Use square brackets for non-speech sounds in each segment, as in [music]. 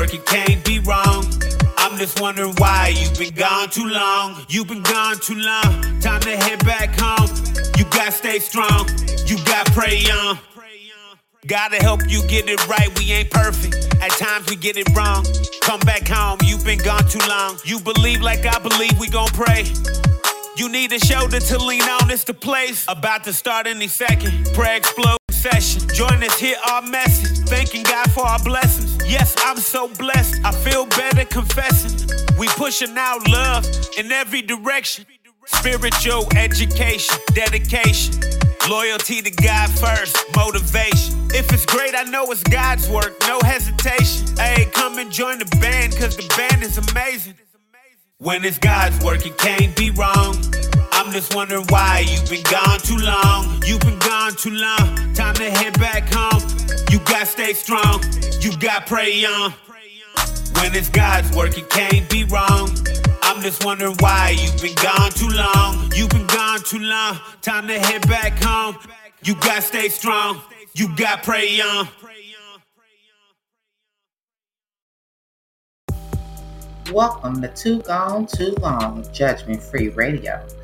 Work, it can't be wrong. I'm just wondering why you've been gone too long. You've been gone too long. Time to head back home. You gotta stay strong. You gotta pray on. Gotta help you get it right. We ain't perfect. At times we get it wrong. Come back home. You've been gone too long. You believe like I believe. We gon' pray. You need a shoulder to lean on. It's the place. About to start any second. Pray explode session. Join us, hear our message. Thanking God for our blessings. Yes, I'm so blessed. I feel better confessing. We pushing out love in every direction. Spiritual education, dedication, loyalty to God first, motivation. If it's great, I know it's God's work, no hesitation. Hey, come and join the band, cause the band is amazing. When it's God's work, it can't be wrong. I'm just wondering why you've been gone too long. You've been gone too long. Time to head back home. You gotta stay strong. You gotta pray on. When it's God's work, it can't be wrong. I'm just wondering why you've been gone too long. You've been gone too long. Time to head back home. You gotta stay strong. You gotta pray on. Welcome to Too Gone Too Long Judgment Free Radio,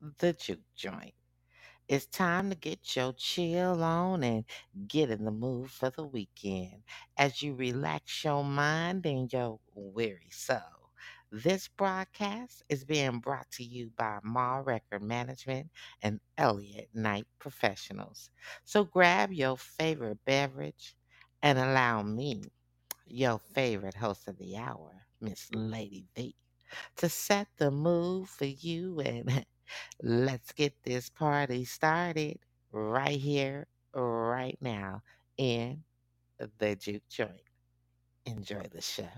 the Juke Joint. It's time to get your chill on and get in the mood for the weekend as you relax your mind and your weary soul. This broadcast is being brought to you by Ma Record Management and Elliott Night Professionals. So grab your favorite beverage and allow me, your favorite host of the hour, Miss Lady V to set the mood for you. And [laughs] let's get this party started right here, right now in the Juke Joint. Enjoy the show.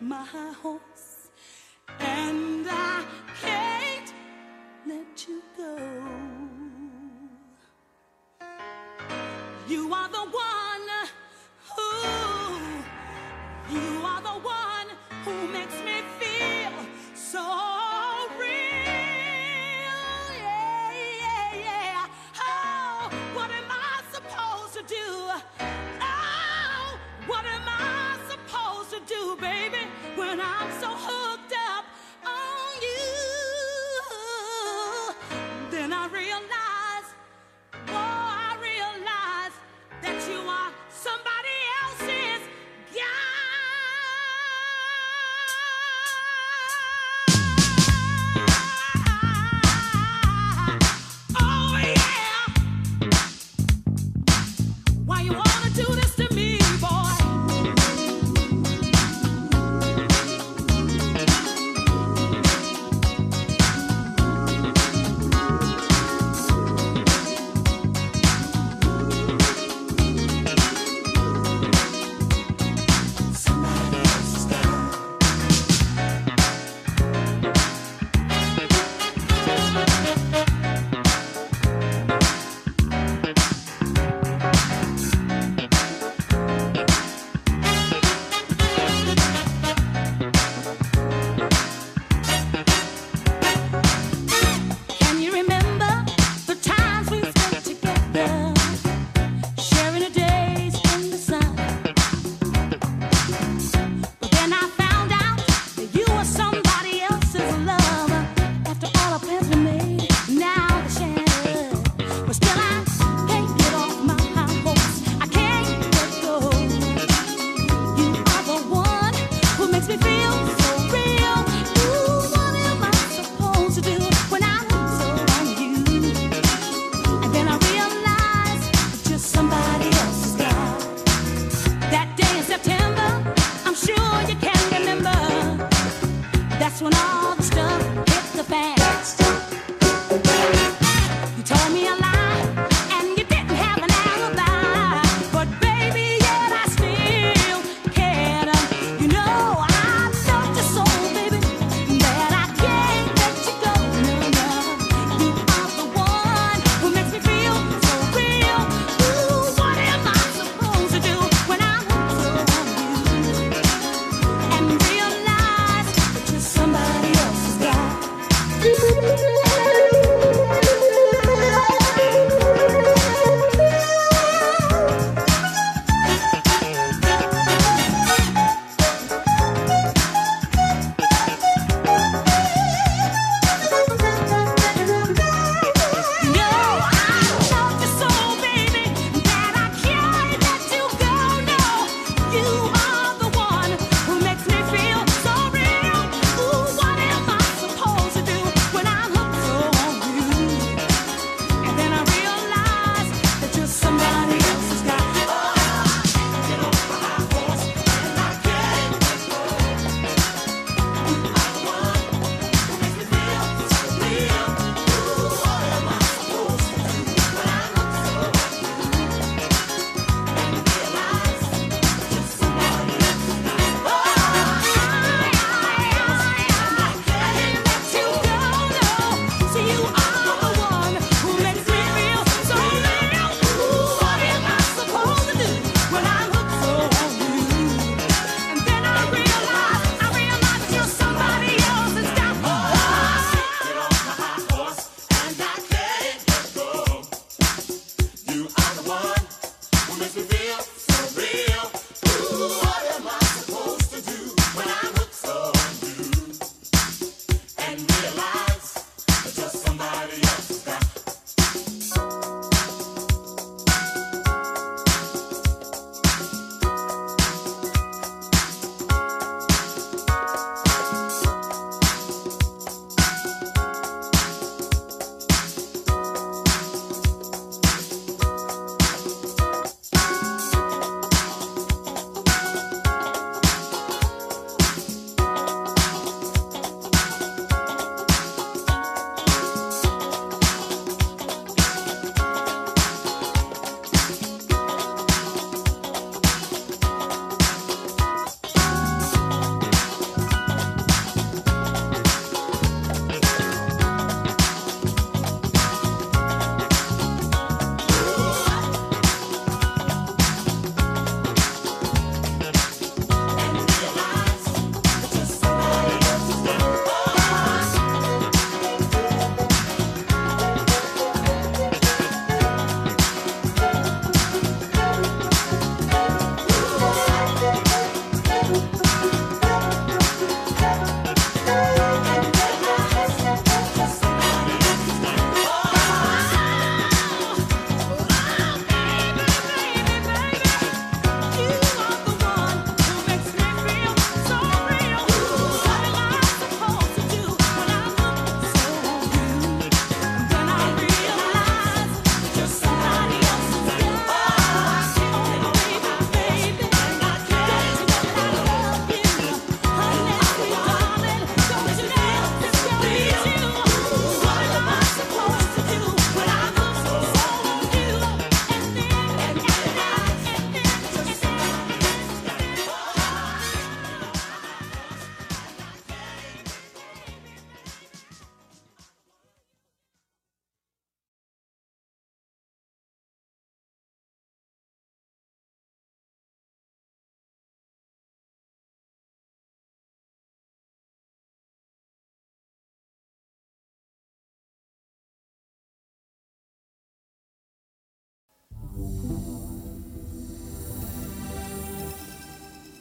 my horse, who, you are the one who makes me feel so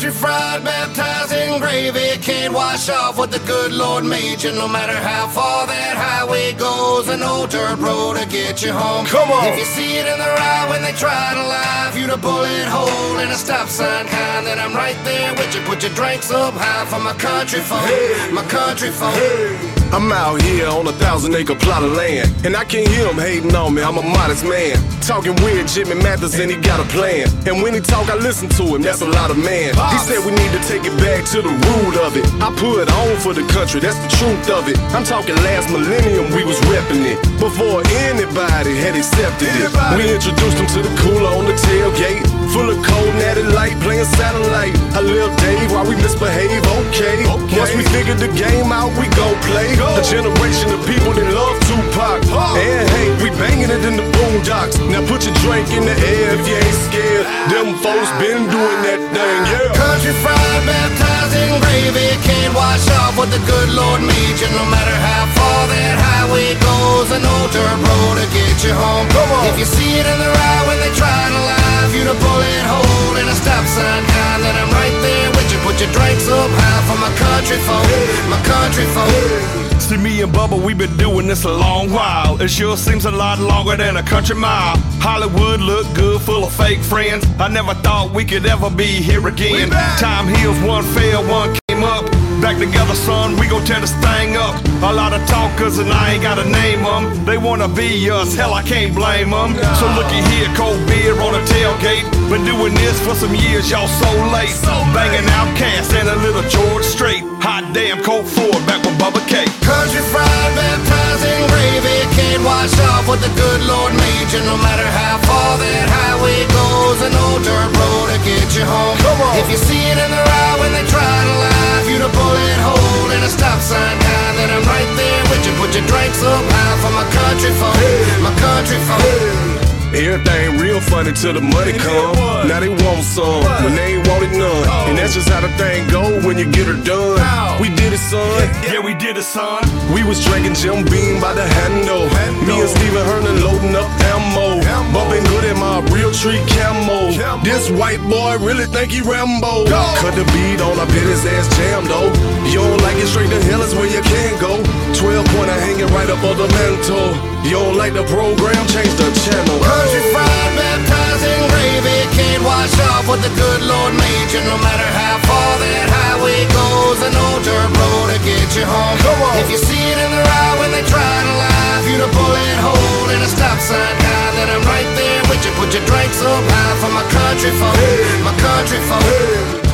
Country fried, baptized in gravy, can't wash off what the good Lord made you. No matter how far that highway goes, an old dirt road to get you home. Come on. If you see it in the eye when they try to lie, you a bullet hole in a stop sign kind, then I'm right there with you. Put your drinks up high for my country folk, my country folk. I'm out here on a thousand acre plot of land, and I can't hear him hating on me. I'm a modest man. Talking weird, Jimmy Mathers, and he got a plan. And when he talk, I listen to him. That's a lot of man. He said we need to take it back to the root of it. I put on for the country, that's the truth of it. I'm talking last millennium, we was repping it before anybody had accepted it. We introduced him to the cooler on the tailgate, full of cold natty light, playing satellite. I live Dave while we misbehave, okay. Once we figured the game out, we go play. A generation of people that love Tupac. And hey, we banging it in the boondocks. Now put your drink in the air if you ain't scared. Them folks been doing that thing, yeah. Country fried, baptized in gravy, can't wash off what the good Lord made you. No matter how far that highway goes, an old dirt road to get you home. Come on. If you see it in the eye when they try to lie, you a bullet hole in a stop sign kind, then I'm right there with you. Put your drinks up high for my country folk, my country folk. See, me and Bubba, we've been doing this a long while. It sure seems a lot longer than a country mile. Hollywood look good, full of fake friends. I never thought we could ever be here again. Time heals, one fell, one came up. Back together, son, we gon' tear this thing up. A lot of talkers, and I ain't gotta name them. They wanna be us, hell, I can't blame them. So looky here, cold beer on a tailgate. Been doing this for some years, y'all so late. Banging OutKast and a little George Strait. Hot damn, Colt Ford, back with Bubba K. Country fried, baptized in gravy, can't wash off what the good Lord made you. No matter how far that highway goes, an old dirt road to get you home. Come on. If you see it in the eye when they try to lie, you a bullet hole in a stop sign kind, then I'm right there with you. Put your drinks up high for my country folk, my country folk. Everything real funny till the money come. Now they want some when they ain't wanted none. Oh. And that's just how the thing go when you get her done. We did it, son. Yeah, we did it, son. We was drinking Jim Beam by the handle. Me and Steven Hernan loading up ammo. Bumping good in my Realtree camo. This white boy really think he Rambo. Cut the beat on, I bet his ass jam though. You don't like it straight to hell is where you can go. 12 pointer hanging right up on the mantle. You don't like the program, change the channel. Country fried, baptized in gravy. Can't wash off what the good Lord made you. No matter how far that highway goes, an old dirt road to get you home. Come on. If you see it in their eye when they try to lie, if you to bullet hole in a stop sign guy, then I'm right there with you. Put your drinks up high for my country folk, my country folk. All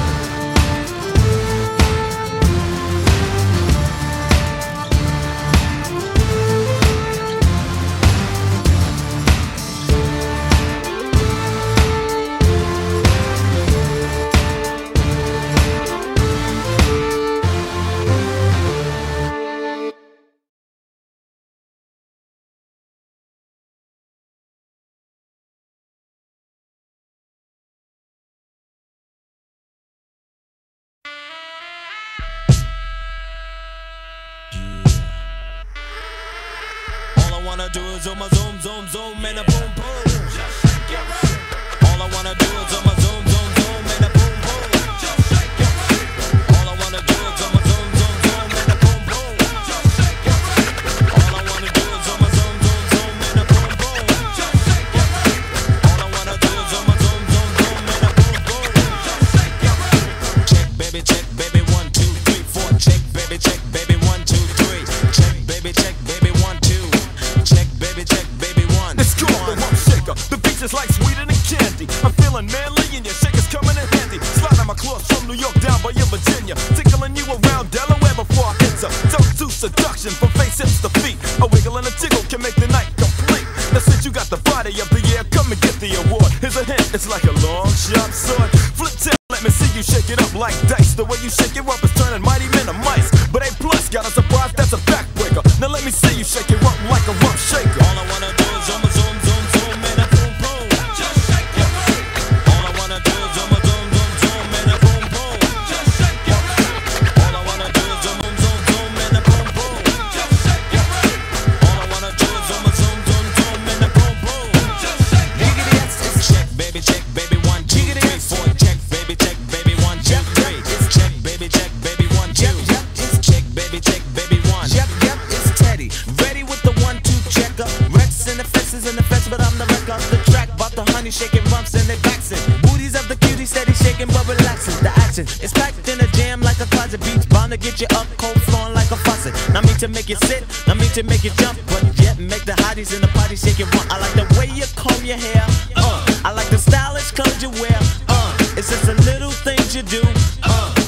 zoom, zoom, and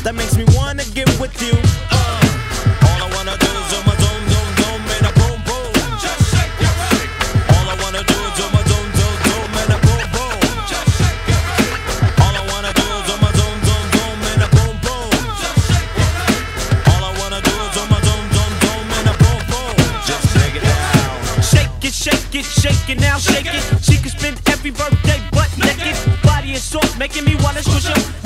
that makes me wanna get with you. Uh, All I wanna do is boom, boom. All I wanna do is boom, boom. Just shake. All I wanna do is boom, boom. All I wanna do is boom, boom. Just break it down. Shake it, shake it, shake it now, shake it. She can spend every birthday butt naked. Body is soft, making me wanna squish her.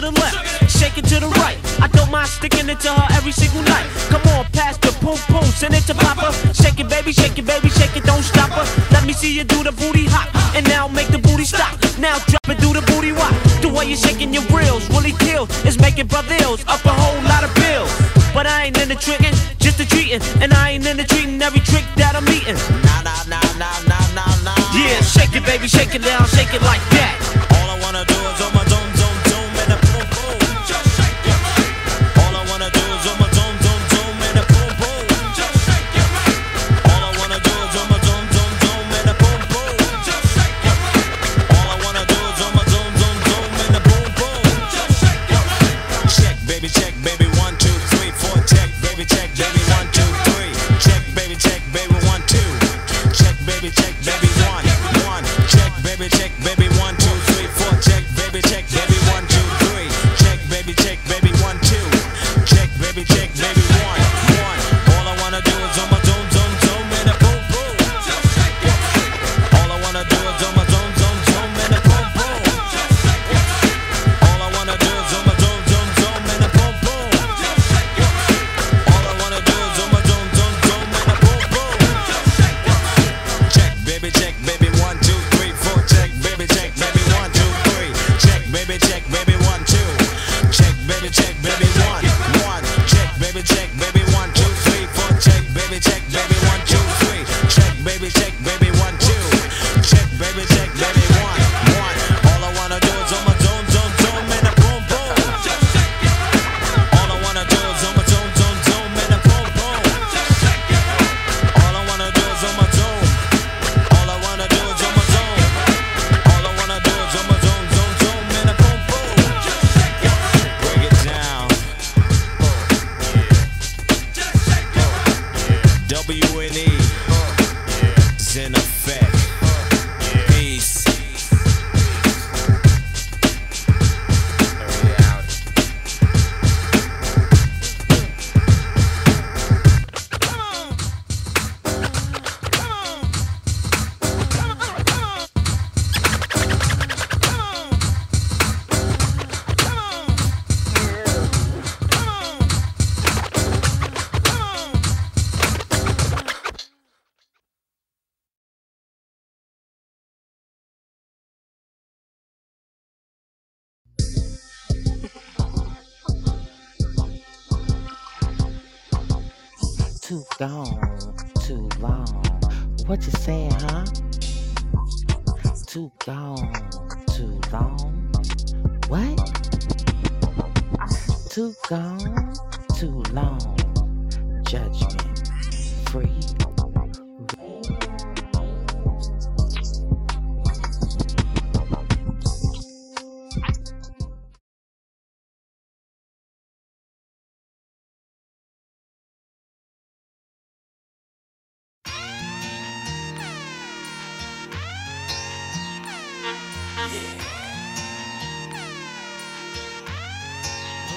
To the left, shake it to the right. I don't mind sticking it to her every single night. Come on, pass the boom boom, send it to Papa. Shake it, baby, shake it, baby, shake it, don't stop her. Let me see you do the booty hop, and now make the booty stop. Now drop it, do the booty walk. The way you're shaking your grills, really kills. It's making brothers up a whole lot of bills. But I ain't into tricking, just the treating. And I ain't into treating every trick that I'm eating. Nah, nah, nah, nah, nah, nah, nah. Yeah, shake it, baby, shake it down, shake it like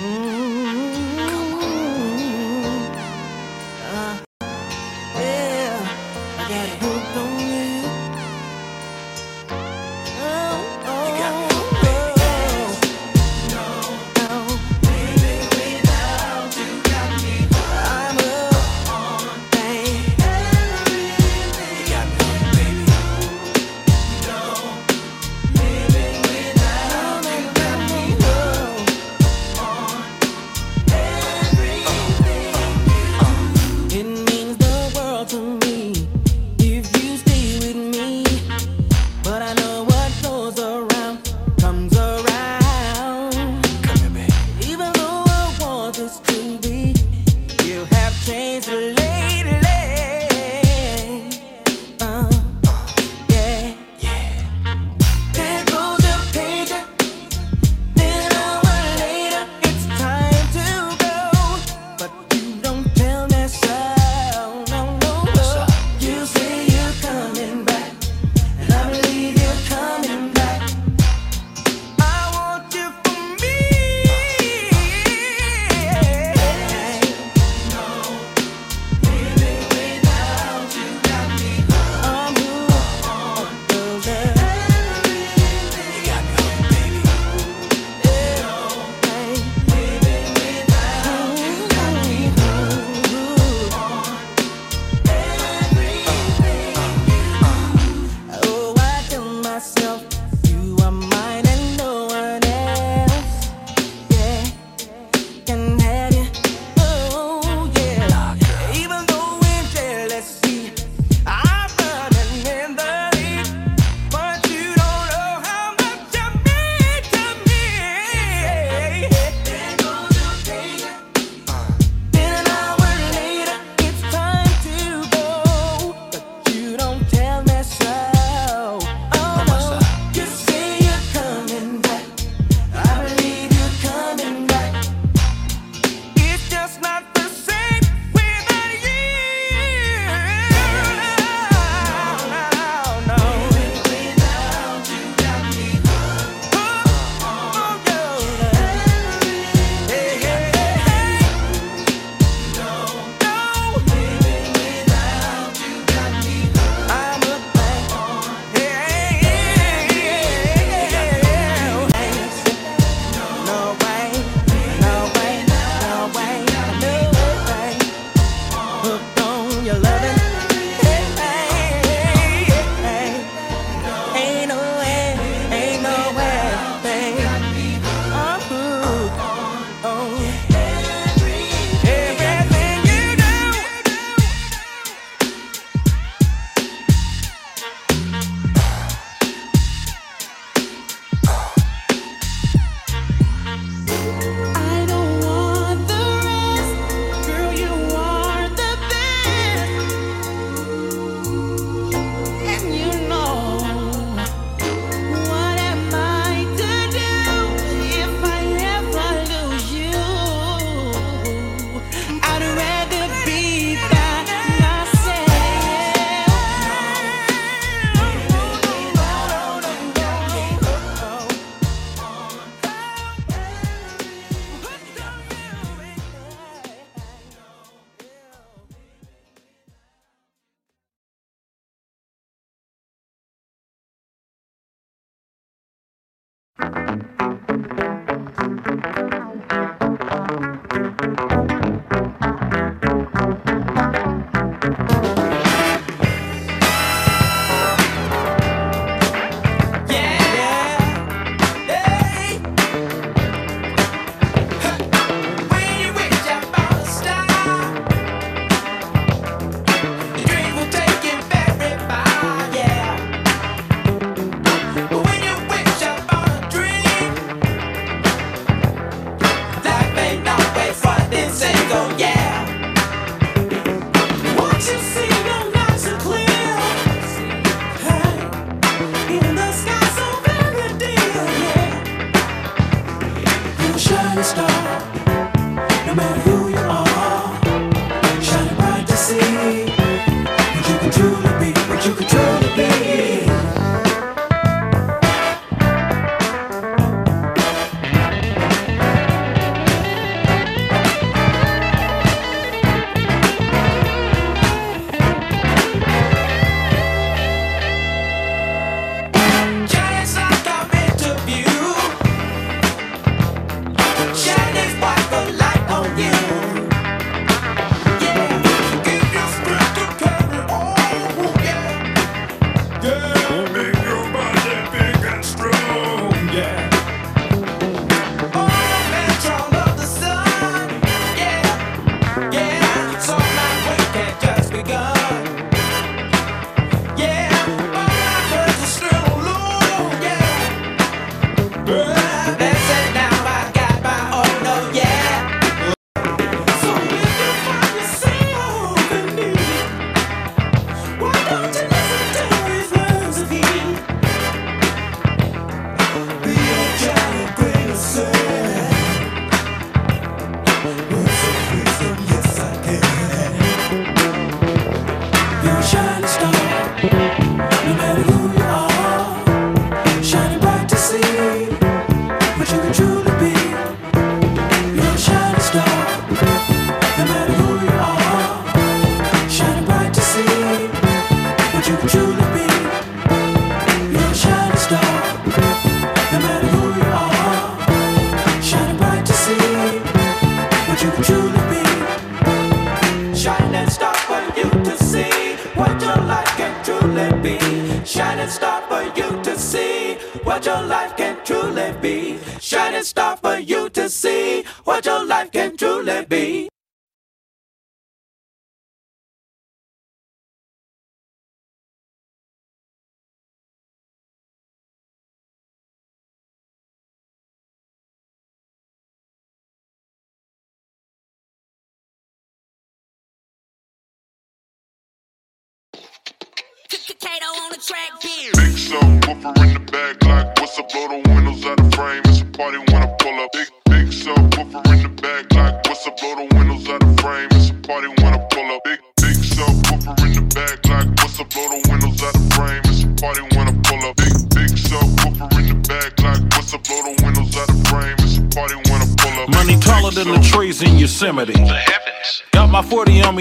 Yeah,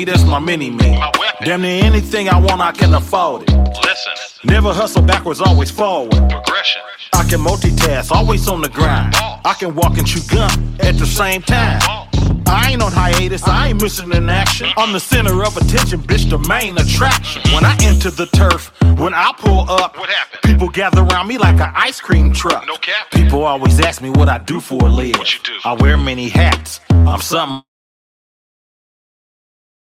me, that's my mini me. Damn near anything I want, I can afford it. Listen. Never hustle backwards, always forward. Progression. I can multitask, always on the grind. I can walk and chew gum at the same time. I ain't on hiatus, I ain't missing an action. I'm the center of attention, bitch, the main attraction. When I enter the turf, when I pull up, What happened? people gather around me like an ice cream truck. No cap. People always ask me what I do for a living. What you do? I wear many hats. I'm something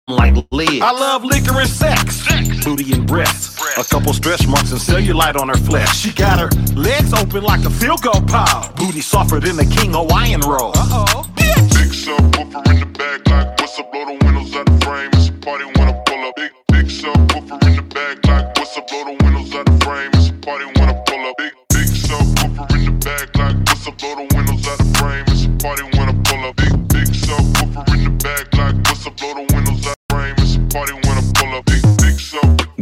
like Liz. I love liquor and sex. Sex. Booty and breasts. Breasts. A couple stretch marks and cellulite on her flesh. She got her legs open like a field goal pile. Booty softer than the King Hawaiian roll. Uh-oh. Big subwoofer in the back, like what's up? Blow the windows out the frame. It's a party when I pull up. Big big subwoofer in the back, like what's up? Blow the windows out the frame. It's a party when I pull up. Big big subwoofer in the back, like what's up? Blow the windows out the frame. It's a party when I pull up. Big big subwoofer in the back, like what's up? Blow the party when I pull up. Big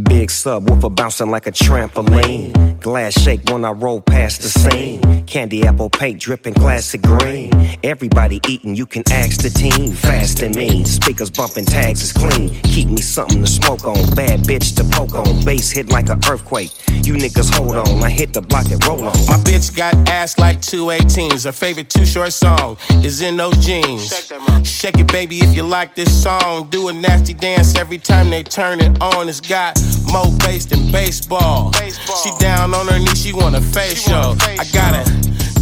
big sub. Big subwoofer bouncing like a trampoline. Glass shake when I roll past the scene. Candy apple paint dripping classic green. Everybody eating, you can ask the team. Fast and mean, speakers bumping tags is clean. Keep me something to smoke on, bad bitch to poke on. Bass hit like an earthquake. You niggas hold on, I hit the block and roll on. My bitch got ass like two 18s. Her favorite Too Short song is in those jeans. Shake it, baby, if you like this song. Do a nasty dance every time they turn it on. It's got more bass than baseball. She down on her knees, she want a facial. I gotta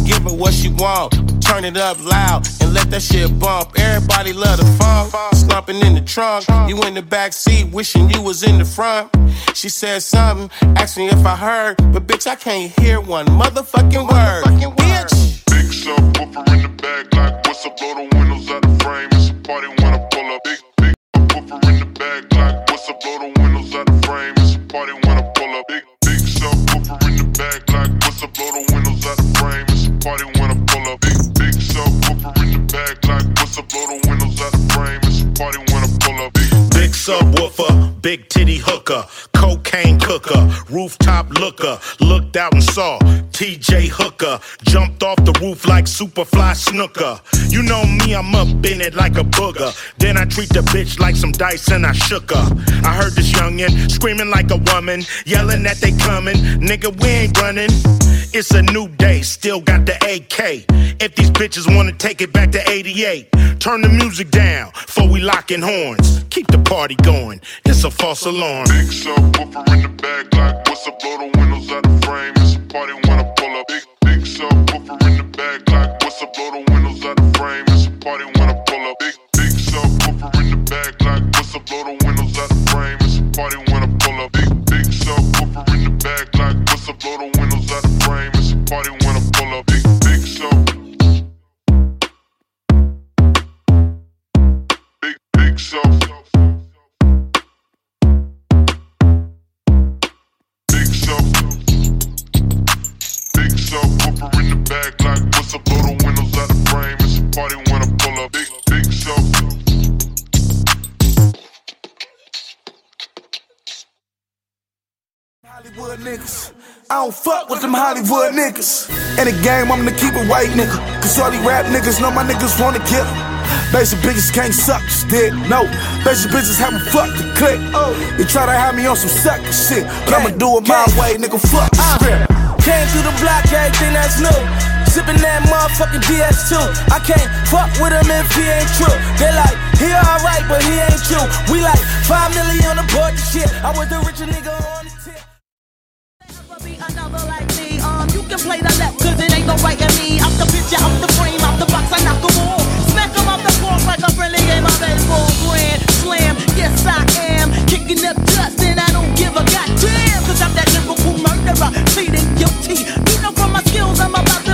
give her what she want. Turn it up loud and let that shit bump. Everybody love the funk. Slumping in the trunk. You in the back seat, wishing you was in the front. She said something, asked me if I heard, but bitch, I can't hear one motherfucking word. Bitch. Big subwoofer in the back, like what's up? Blow the windows out the frame. It's a party when I pull up. Big, big subwoofer in the back, like what's up? Blow the windows party when I pull up. Big, big subwoofer in the back, like what's up? Blow the windows out the frame. It's a party when I pull up. Big, big subwoofer in the back, like what's up? Blow the windows subwoofer, big titty hooker, cocaine cooker, rooftop looker, looked out and saw TJ Hooker, jumped off the roof like Superfly Snuka. You know me, I'm up in it like a booger. Then I treat the bitch like some dice and I shook her. I heard this youngin' screaming like a woman, yelling that they coming. Nigga, we ain't running. It's a new day, still got the AK. If these bitches wanna take it back to 88, turn the music down before we locking horns. Keep the party going, it's a false alarm. Big subwoofer in the back, like what's up? Blow the windows out the frame. It's a party when I pull up. Big, big subwoofer in the back, like what's up? Blow the windows out the frame. It's a party when I pull up. Big, big subwoofer in the back, like what's up? Blow the windows out the frame. It's a party when I pull up. Big, big subwoofer in the back, like what's up? Blow the windows out the frame. It's a party when I pull up. Big, big sub. Big, big sub. Subwoofer in the back, like what's up? Blow the windows out the frame. It's a party when I pull up. Big, big sub. Hollywood niggas. I don't fuck with them Hollywood niggas. In the game, I'm the keep it white nigga. Cause all these rap niggas know my niggas wanna kill 'em. Basic bitches can't suck this dick. No, basic bitches haven't fucked the click. They try to have me on some sucker shit. But I'ma do it my way, nigga. Fuck the uh. script. Came through the block, everything that's new. Sippin' that motherfucking DS2. I can't fuck with him if he ain't true. They like, he alright, but he ain't you. We like, five million on the board, shit. I was the richer nigga on the tip. another like me. Um, you can play the left, cause it ain't no right in me. Out the picture, out the frame, out the box, I knock them all. Smack them off the floor like a friendly game of baseball. Grand slam, yes I am. Kicking up dust and I don't give a goddamn. Cause I'm that lyrical murderer, pleading guilty. You know from my skills, I'm about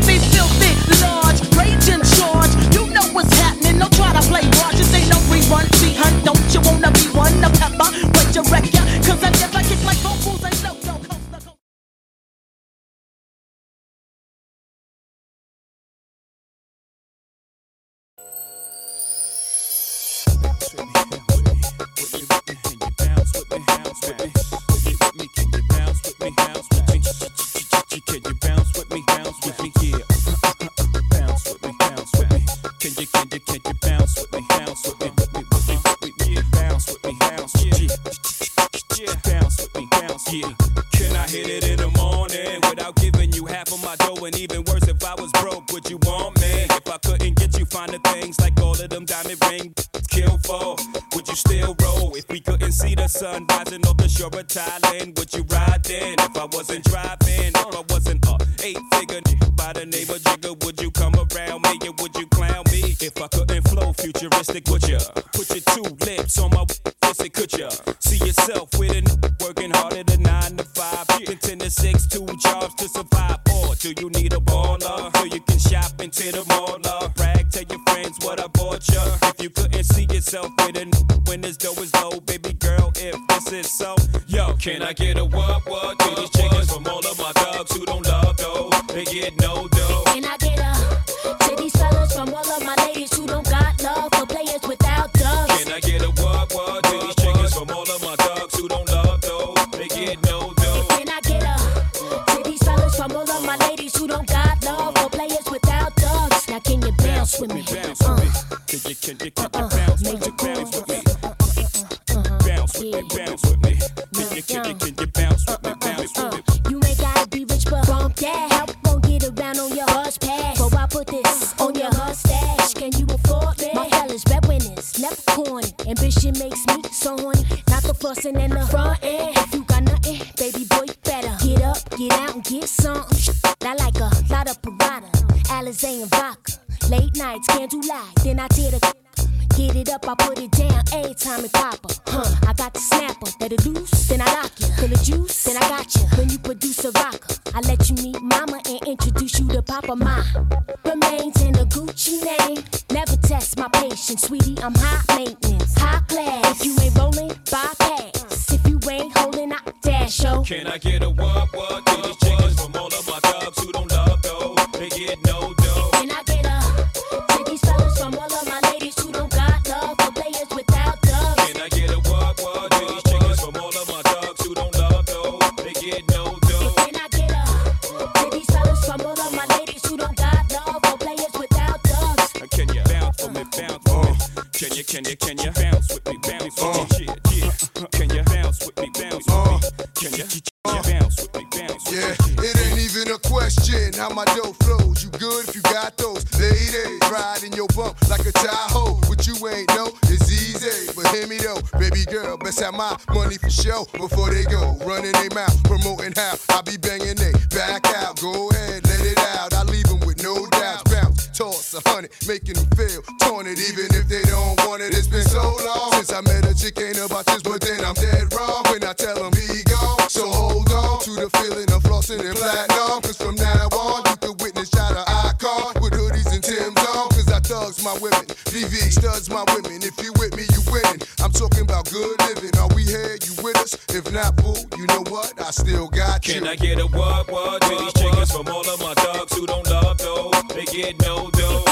feel torn it, even if they don't want it. It's been so long since I met a chick ain't about this, but then I'm dead wrong when I tell them be gone. So hold on to the feeling of flossing and platinum, cause from now on you can witness shot a icon with hoodies and Timbs on, cause I thugs my women, VV studs my women. If you with me, you winning. I'm talking about good living. Are we here? You with us? If not, boo, you know what? I still got you. Can I get a what what to these chickens from all of my dogs who don't love dough? They get no dough.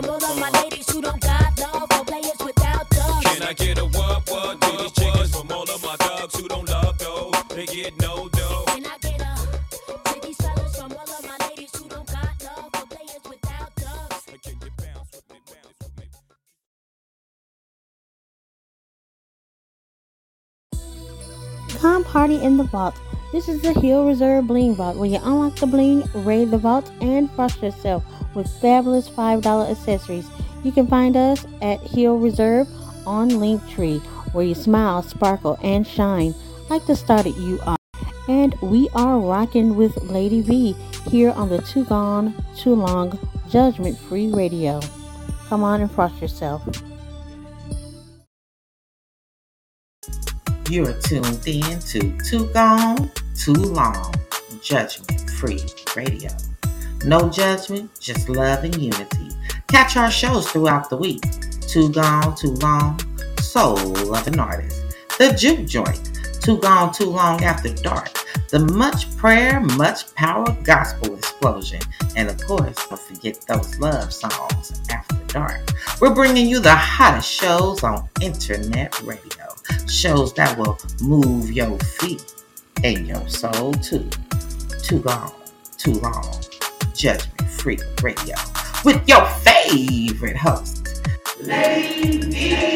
From all of my ladies who don't got love for players without dubs? Can I get a what what to these chickens from all of my dogs who don't love dough? They get no dough. Can I get a to these fellas from all of my ladies who don't got love for players without dubs? Can you bounce with me, bounce with me? Come party in the vault. This is the Hill Reserve Bling Vault where you unlock the bling, raid the vault, and frost yourself with fabulous $5 accessories. You can find us at Hill Reserve on Linktree where you smile, sparkle, and shine like the star that you are. And we are rocking with Lady V here on the Too Gone, Too Long Judgment Free Radio. Come on and frost yourself. You are tuned in to Too Gone, Too Long, Judgment Free Radio. No judgment, just love and unity. Catch our shows throughout the week. Too Gone, Too Long, Soul of an Artist. The Juke Joint, Too Gone, Too Long After Dark. The Much Prayer, Much Power Gospel Explosion. And of course, don't forget those love songs after dark. We're bringing you the hottest shows on internet radio. Shows that will move your feet and your soul too. Too gone, too long. Judgment Free Radio with your favorite host, she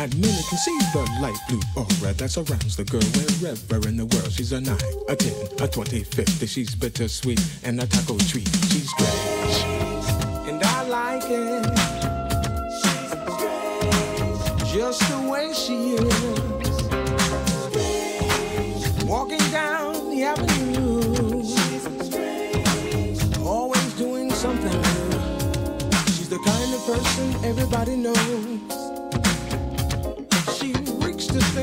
Not many can see the light blue aura that surrounds the girl wherever in the world. She's a 9, a 10, a 20, 50. She's bittersweet and a taco treat. She's strange. And I like it. She's strange. Just the way she is. Walking down the avenue. She's always doing something new. She's the kind of person everybody knows.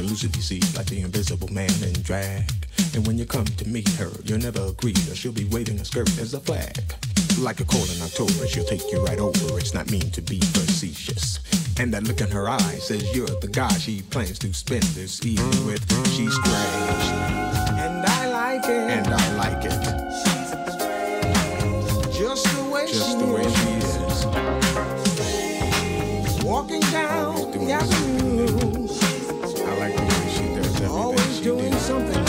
Elusive, you see, like the invisible man in drag. And when you come to meet her, you'll never agree that she'll be waving her skirt as a flag. Like a cold in October, she'll take you right over. It's not mean to be facetious. And that look in her eyes says you're the guy she plans to spend this evening with. She's strange. And I like it. And I like it. Just the way Just she the way something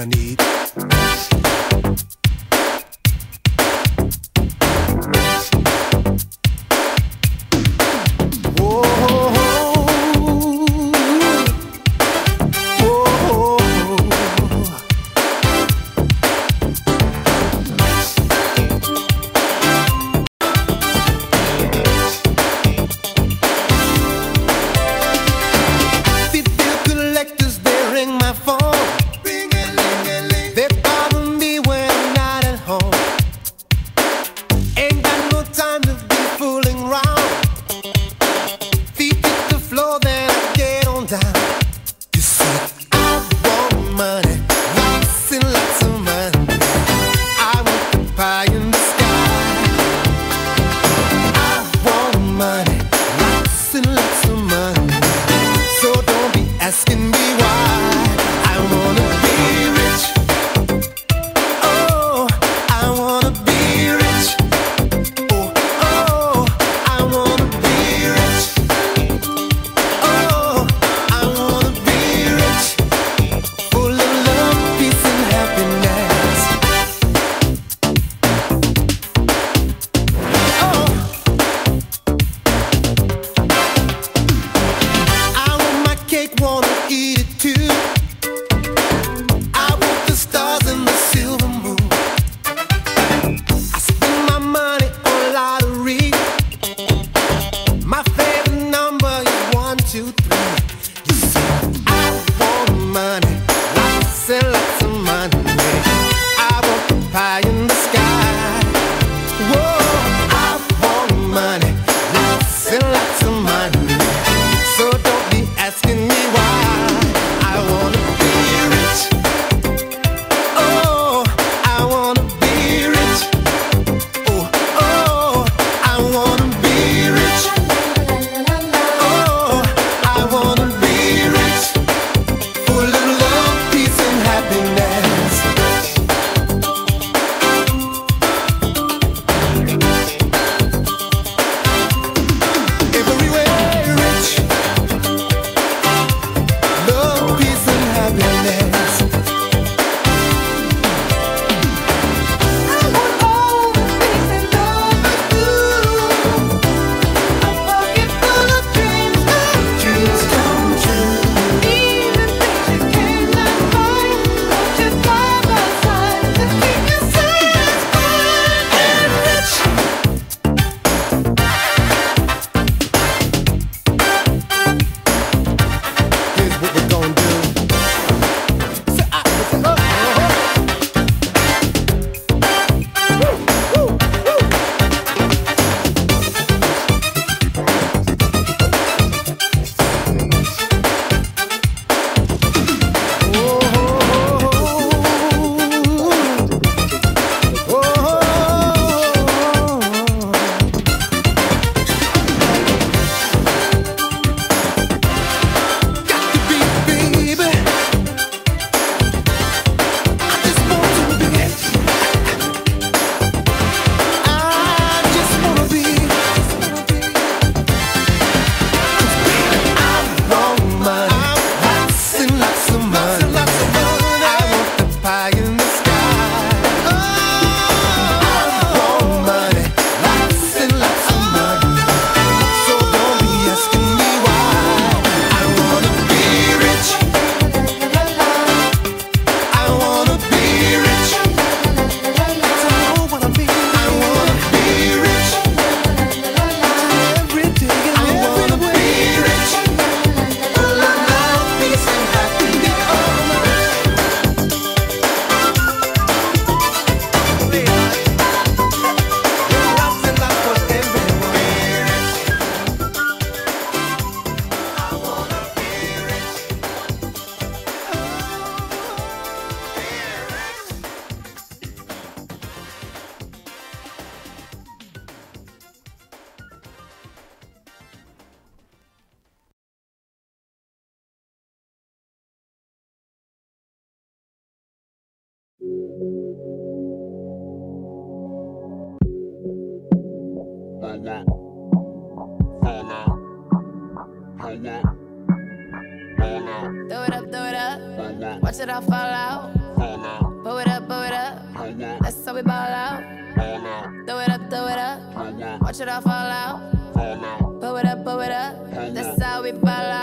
I need.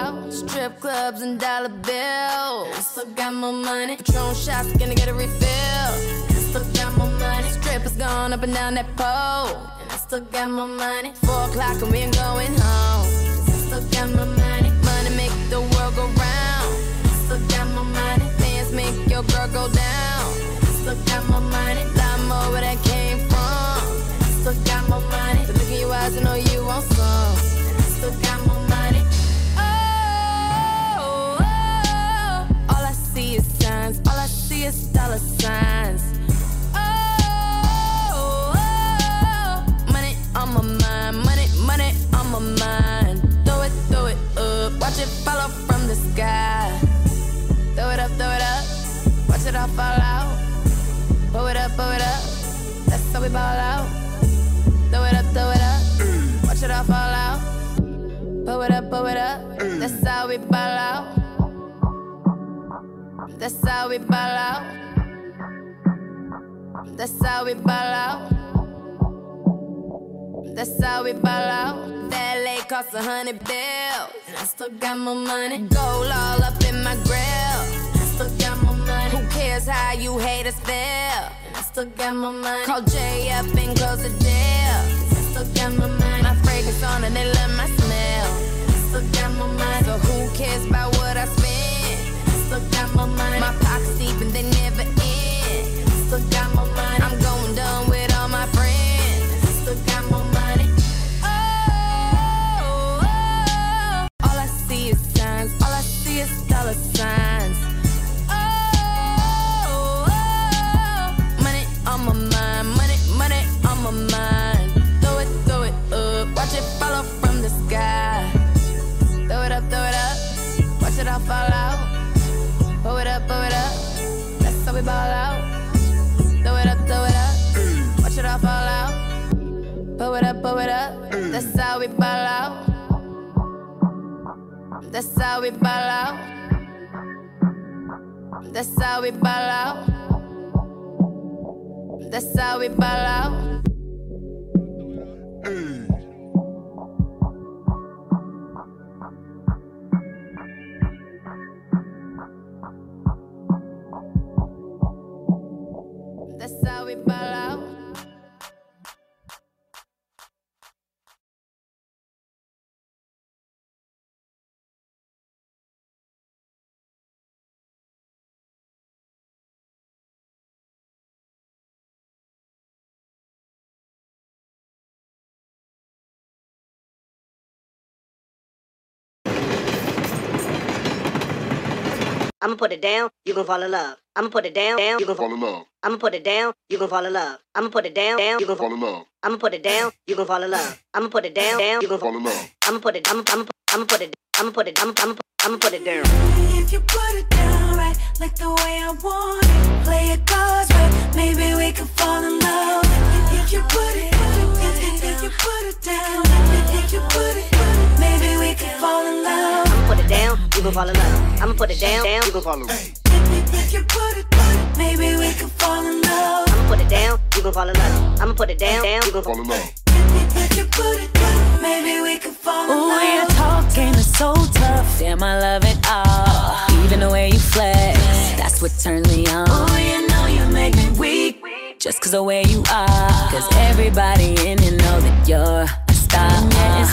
Strip clubs and dollar bills. I still got more money. Patron shots, gonna get a refill. I still got more money. Strippers gone up and down that pole. And I still got more money. Four o'clock and we ain't going home. I still got more money. Money make the world go round. I still got more money. Fans make your girl go down. I still got more money. Lot more where that came from. I still got more money. The look in your eyes, I know you want some. See is dollar signs. Oh, oh, money on my mind. Money, money on my mind. Throw it, throw it up. Watch it follow from the sky. Throw it up, throw it up. Watch it all fall out. Pull it up, pull it up. That's how we ball out. Throw it up, throw it up. Watch it all fall out. Pull it up, pull it up. That's how we ball out. That's how we ball out. That's how we ball out. That's how we ball out. That lake cost a hundred bills. And I still got more money. Gold all up in my grill. And I still got more money. Who cares how you haters feel? And I still got more money. Call Jay up and close the deal. I still got more money. My fragrance on and they love my smell. And I still got more money. So who cares about what I spend? Still got more money. My pockets deep and they never end. Still got more money. I'm going done with all my friends. Still got more money. Oh, oh, all I see is signs. All I see is dollar signs. That's how we ball out. That's how we ball out. That's how we ball out. That's how we ball out. That's I'ma put it down, you gon' fall in love. I'ma put it down, down, you gon' fall in love. I'ma put it down, you gon' fall in love. I'ma put it down, down, you gon' fall in love. I'ma put it down, you gon' fall in love. I'ma put it down, down, you gon' fall in love. I'ma put it, I'ma, I'ma, I'ma put it, I'ma put it, I'ma, I'ma, I'ma put it down. If you put it down right, like the way I want it, play it God's way, maybe we could fall in love. If you put it, if, if you put it down, if you put it, maybe we could fall in love. I'ma put it down, you gon' fall in love. I'ma put it down, down, you gon' fall in love. If you put it, down, maybe we could fall in love. I'ma put it down, you gon' fall in love. I'ma put it down, down, you gon' fall in love. If you put it, down, maybe we could fall in love. Ooh, love. your talk game is so tough. Damn, I love it all. Even the way you flex, that's what turns me on. Ooh, you know you make me weak. Just cause the way you are. Cause everybody in here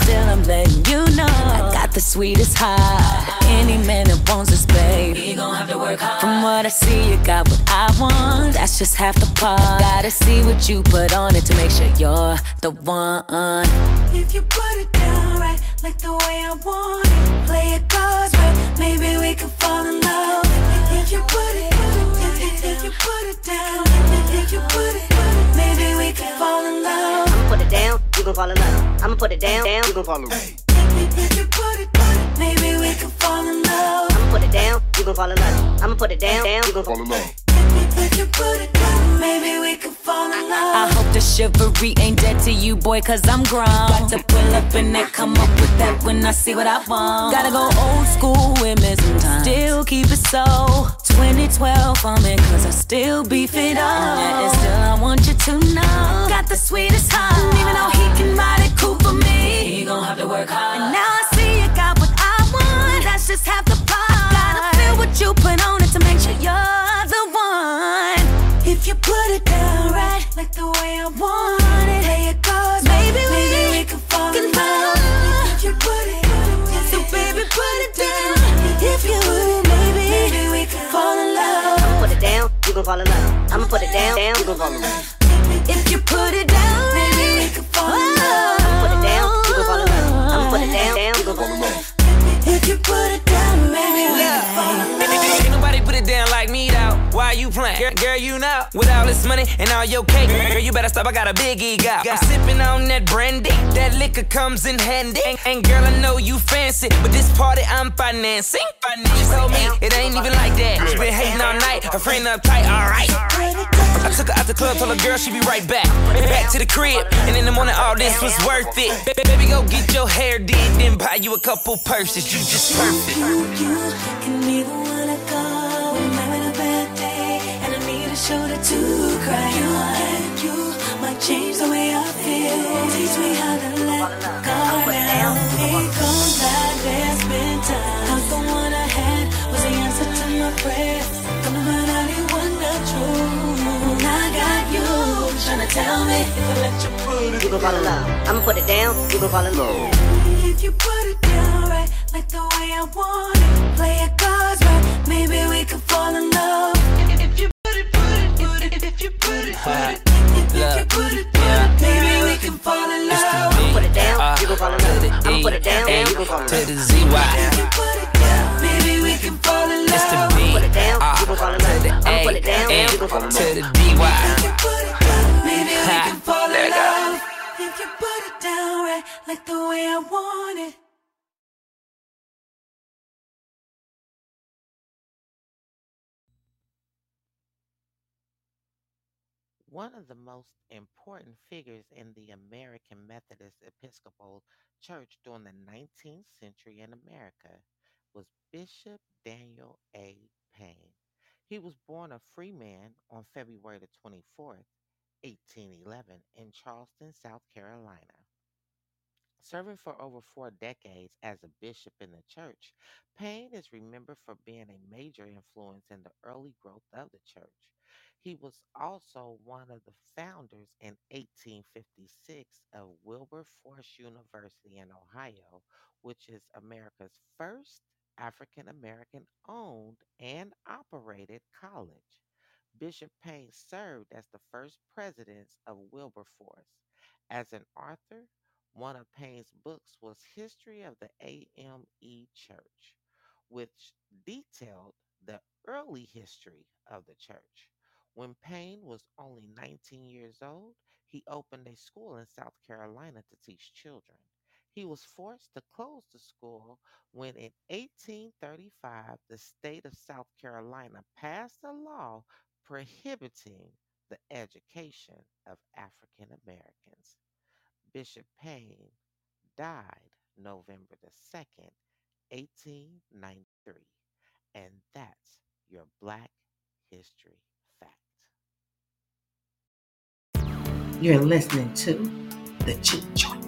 still I'm letting you know I got the sweetest heart. Any man that wants this, babe, he gon' have to work hard. From what I see, you got what I want. That's just half the part. Gotta see what you put on it to make sure you're the one. If you put it down right, like the way I want it, play it God's way, maybe we could fall in love. If you put it, if, if, if you put it down, if you put it, maybe we could fall in love. Put it down, you gon' fall in love. I'ma put it down, down, you gon' fall in love. If you put it, maybe we could fall in love. I'ma put it down, you gon' fall in love. I'ma put it down, down, you gon' fall in love. If you put it down, maybe we could fall in love. I hope the chivalry ain't dead to you, boy, cause I'm grown. Got to pull up and then come up with that when I see what I want. Gotta go old school with me sometimes. Still keep it so 2012 for me, cause I still beef it up. And still, I want you to know. Got the sweetest heart, even though he can ride it cool for me. He gon' have to work hard. And now I see you got what I want. That's just half the part. Gotta feel what you put on it to make sure you're the one. If you put it down right, like the way I want it, play it goes. Maybe, maybe we can fall in love. If you put it, so baby put it down. If you would, maybe, maybe we can fall in love. I'ma put it down, you gon' fall in love. I'ma put it down, down, you gon' fall in love. If you put it down, Girl, girl, you know. With all this money and all your cake, girl, you better stop. I got a big ego. I'm sipping on that brandy. That liquor comes in handy. And, girl, I know you fancy, but this party I'm financing. She told me it ain't even like that. She been hating all night. Her friend uptight, alright. I took her out the club, told her girl she be right back. Back to the crib, and in the morning all this was worth it. Ba- Baby, go get your hair did, then buy you a couple purses. You just perfect. You can be need a shoulder to cry on. You might change the way I feel. Teach me how to let go now. Ain't gon' lie, there's been times. I'm the one I had was the answer to my prayers. Come on, I didn't want the truth. I got you trying to tell me if I let you put it You gon' fall in love. I'ma put it down, you gon' fall in love. If you put it down right, like the way I want it, play your cards right, maybe we could fall in love. It, put it, if you put it, put it, maybe we can fall in love. I'ma put it down, you gon' fall in love. I'ma put it down, A down, you gon' fall in to love. the ZY. If you put it down, maybe we can fall in It's the love. B Put it down, R you gon' uh, fall in to love. the I'ma A put it down, M you gon' fall in to love. the DY. Maybe we Ha, can fall there in you go. love. If you put it down right, like the way I want it. One of the most important figures in the American Methodist Episcopal Church during the 19th century in America was Bishop Daniel A. Payne. He was born a free man on February the 24th, 1811, in Charleston, South Carolina. Serving for over four decades as a bishop in the church, Payne is remembered for being a major influence in the early growth of the church. He was also one of the founders in 1856 of Wilberforce University in Ohio, which is America's first African American owned and operated college. Bishop Payne served as the first president of Wilberforce. As an author, one of Payne's books was History of the AME Church, which detailed the early history of the church. When Payne was only 19 years old, he opened a school in South Carolina to teach children. He was forced to close the school when in 1835 the state of South Carolina passed a law prohibiting the education of African Americans. Bishop Payne died November the 2nd, 1893. And that's your Black History You're listening to The Juke Joint.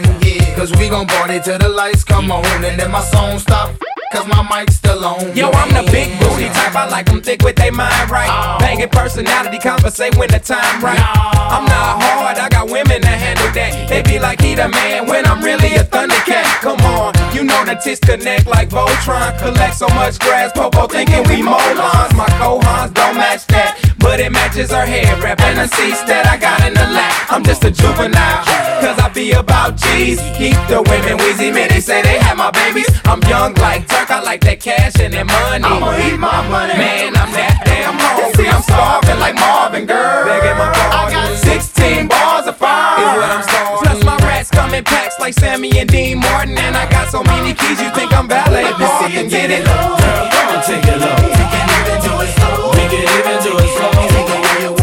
Running, yeah. Cause we gon' party till the lights come on. And then my song stop. Cause my mic's still on. Yo, I'm the big booty type. I like them thick with they mind right. Oh. Banging personality, conversate when the time right. I'm not hard, I got women that handle that. They be like, he the man when I'm really a thundercat. Come on, you know the tits connect like Voltron. Collect so much grass, Popo thinking we molons. My cohons don't match that, but it matches her hair wrap and the seats that I got in the lap. I'm just a juvenile, cause I be about G's. Keep the women wheezy, man, they say they have my babies. I'm young like Turk, I like that cash and that money. I'ma eat my money. Man, I'm that damn hungry. See, I'm starving like Marvin, girl. Begging my pardon. I got 16 bars of fire. Is what I'm starving. Plus my rats come in packs like Sammy and Dean Martin. And I got so many keys, you think I'm valet parking. Get it? Girl, go on, take it low. We can even do it slow. We can even do it slow. Either way you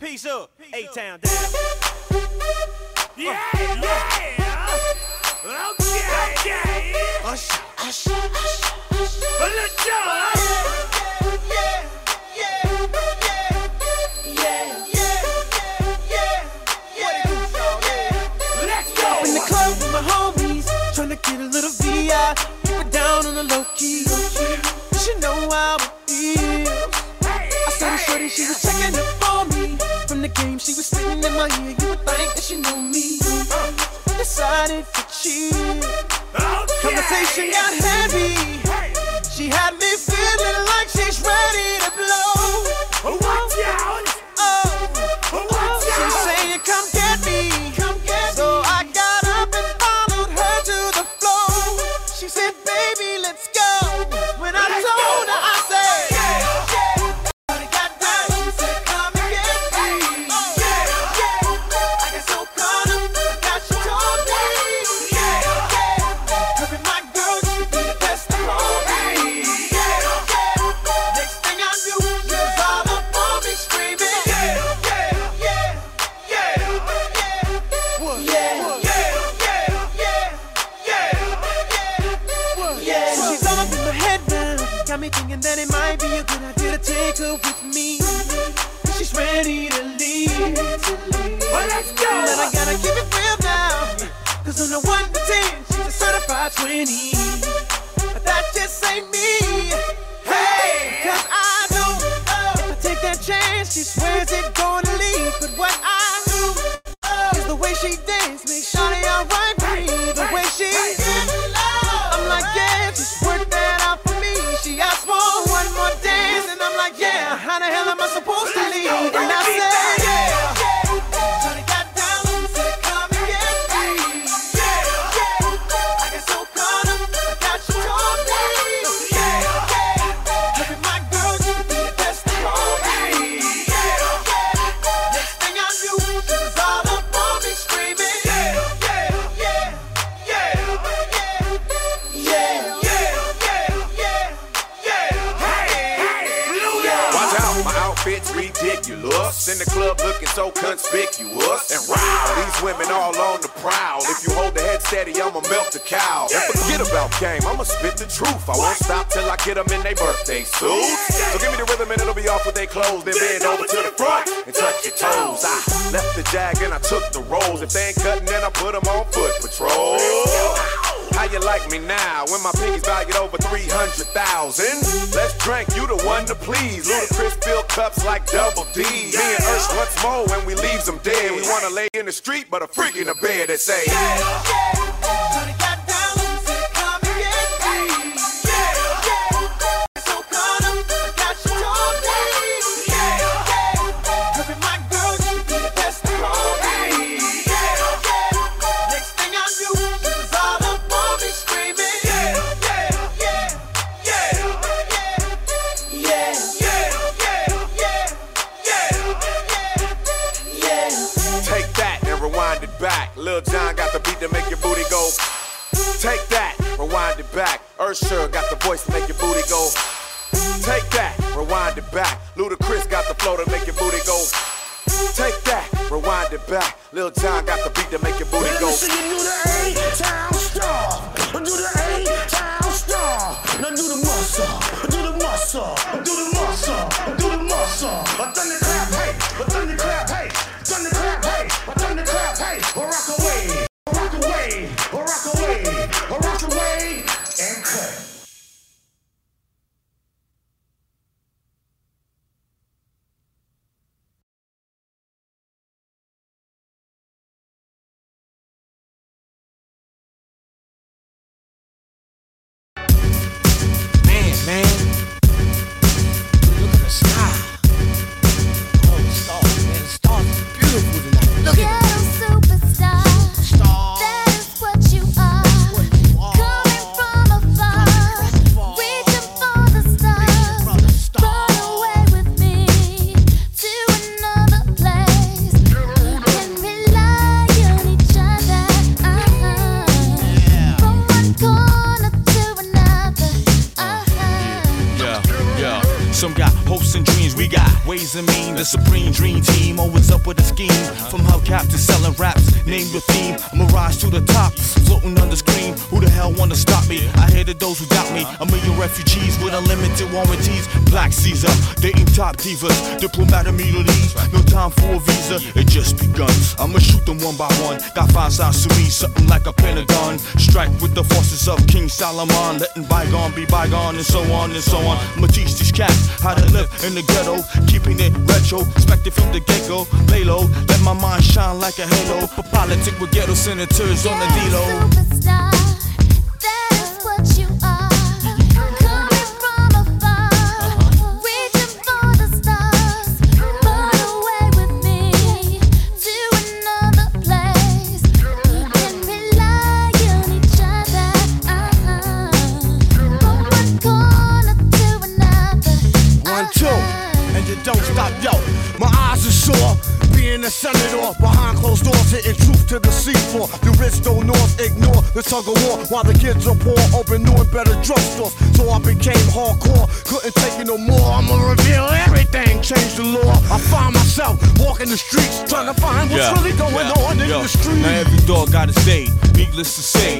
Peace up, A-Town down. Yeah, yeah. Okay, okay. Ush, ush, ush, ush. Let's go. Let's go. In the club with my homies, tryna get a little VI. Keep it down on the low key. You should know how it feels. Shorty, she was checking up on me. From the game, she was spitting in my ear. You would think that she knew me. Decided to chill. Conversation got heavy. She had me feeling like she's ready to blow. Take her with me. She's ready to leave. Well, let's go. But I gotta keep it real now. Cause on the 1 to 10, she's a certified 20. But that just ain't me. Hey, cause I know if I take that chance, she swears it's gonna leave. But what I clothes. Then bend over to the front and touch your toes. I left the jag and I took the rolls. If they ain't cutting, then I put them on foot patrol. How you like me now when my pinky's valued over 300,000? Let's drink, you the one to please. Ludacris fill cups like double D. Me and Ursh once more when we leaves them dead. We wanna lay in the street, but a freak in the bed that say, down divas, diplomat immunities. No time for a visa, it just begun. I'ma shoot them one by one. Got five sides to me, something like a pentagon. Strike with the forces of King Solomon, letting bygone be bygone, and so on and so on. I'ma teach these cats how to live in the ghetto, keeping it retro, expected from the get go. Lay low, let my mind shine like a halo. For politic with ghetto senators on the D-Lo. One, tug of war while the kids are poor. Open new and better drugstores, so I became hardcore. Couldn't take it no more. I'ma reveal everything, change the law. I find myself walking the streets, trying to find what's really going yeah, on in yeah. the street. Now every dog got its day. Needless to say,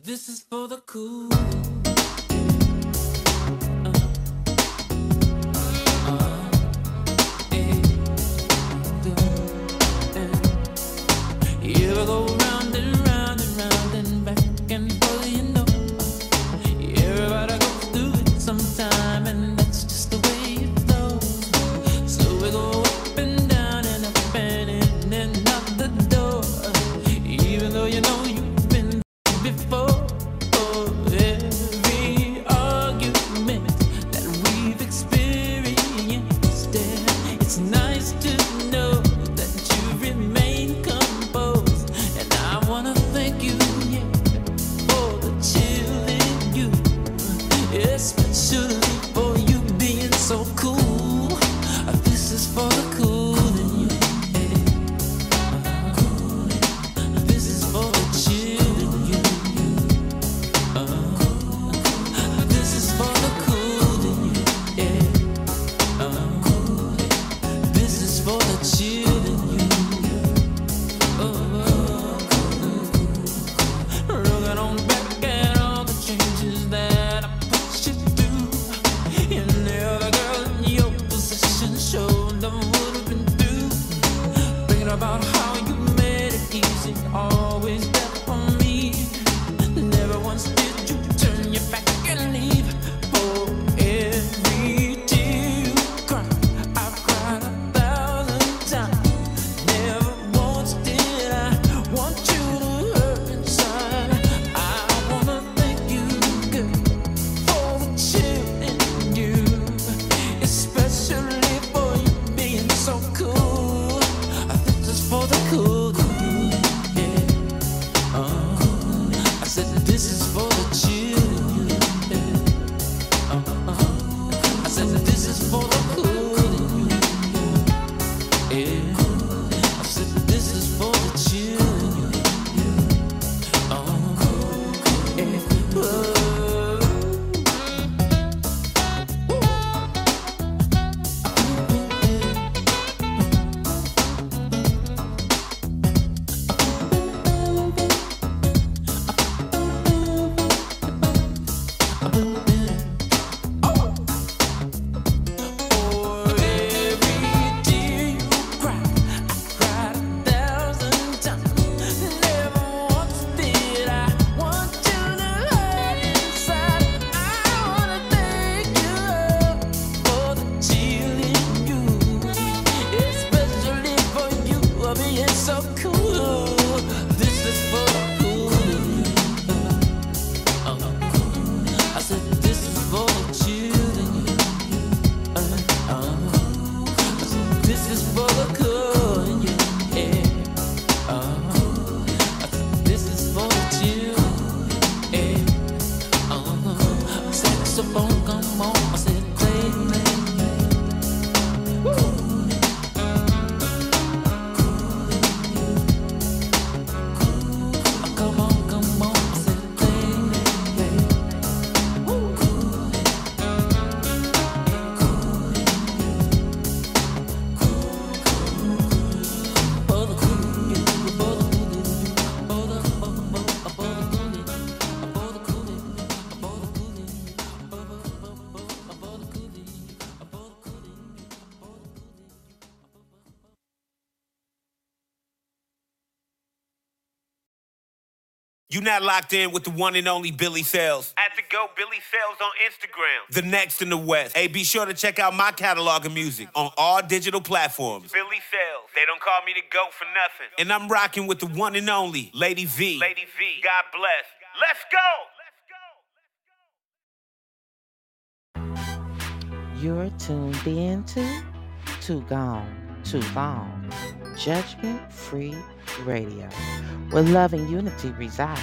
This is for the cool. You now locked in with the one and only Billy Sales. At the Go Billy Sales on Instagram. The next in the West. Hey, be sure to check out my catalog of music on all digital platforms. Billy Sales. They don't call me the GOAT for nothing. And I'm rocking with the one and only Lady V. Lady V. God bless. Let's go. Let's go. Let's go. You're tuned in to Too Gone, Too Long, Judgment Free Radio, where love and unity reside.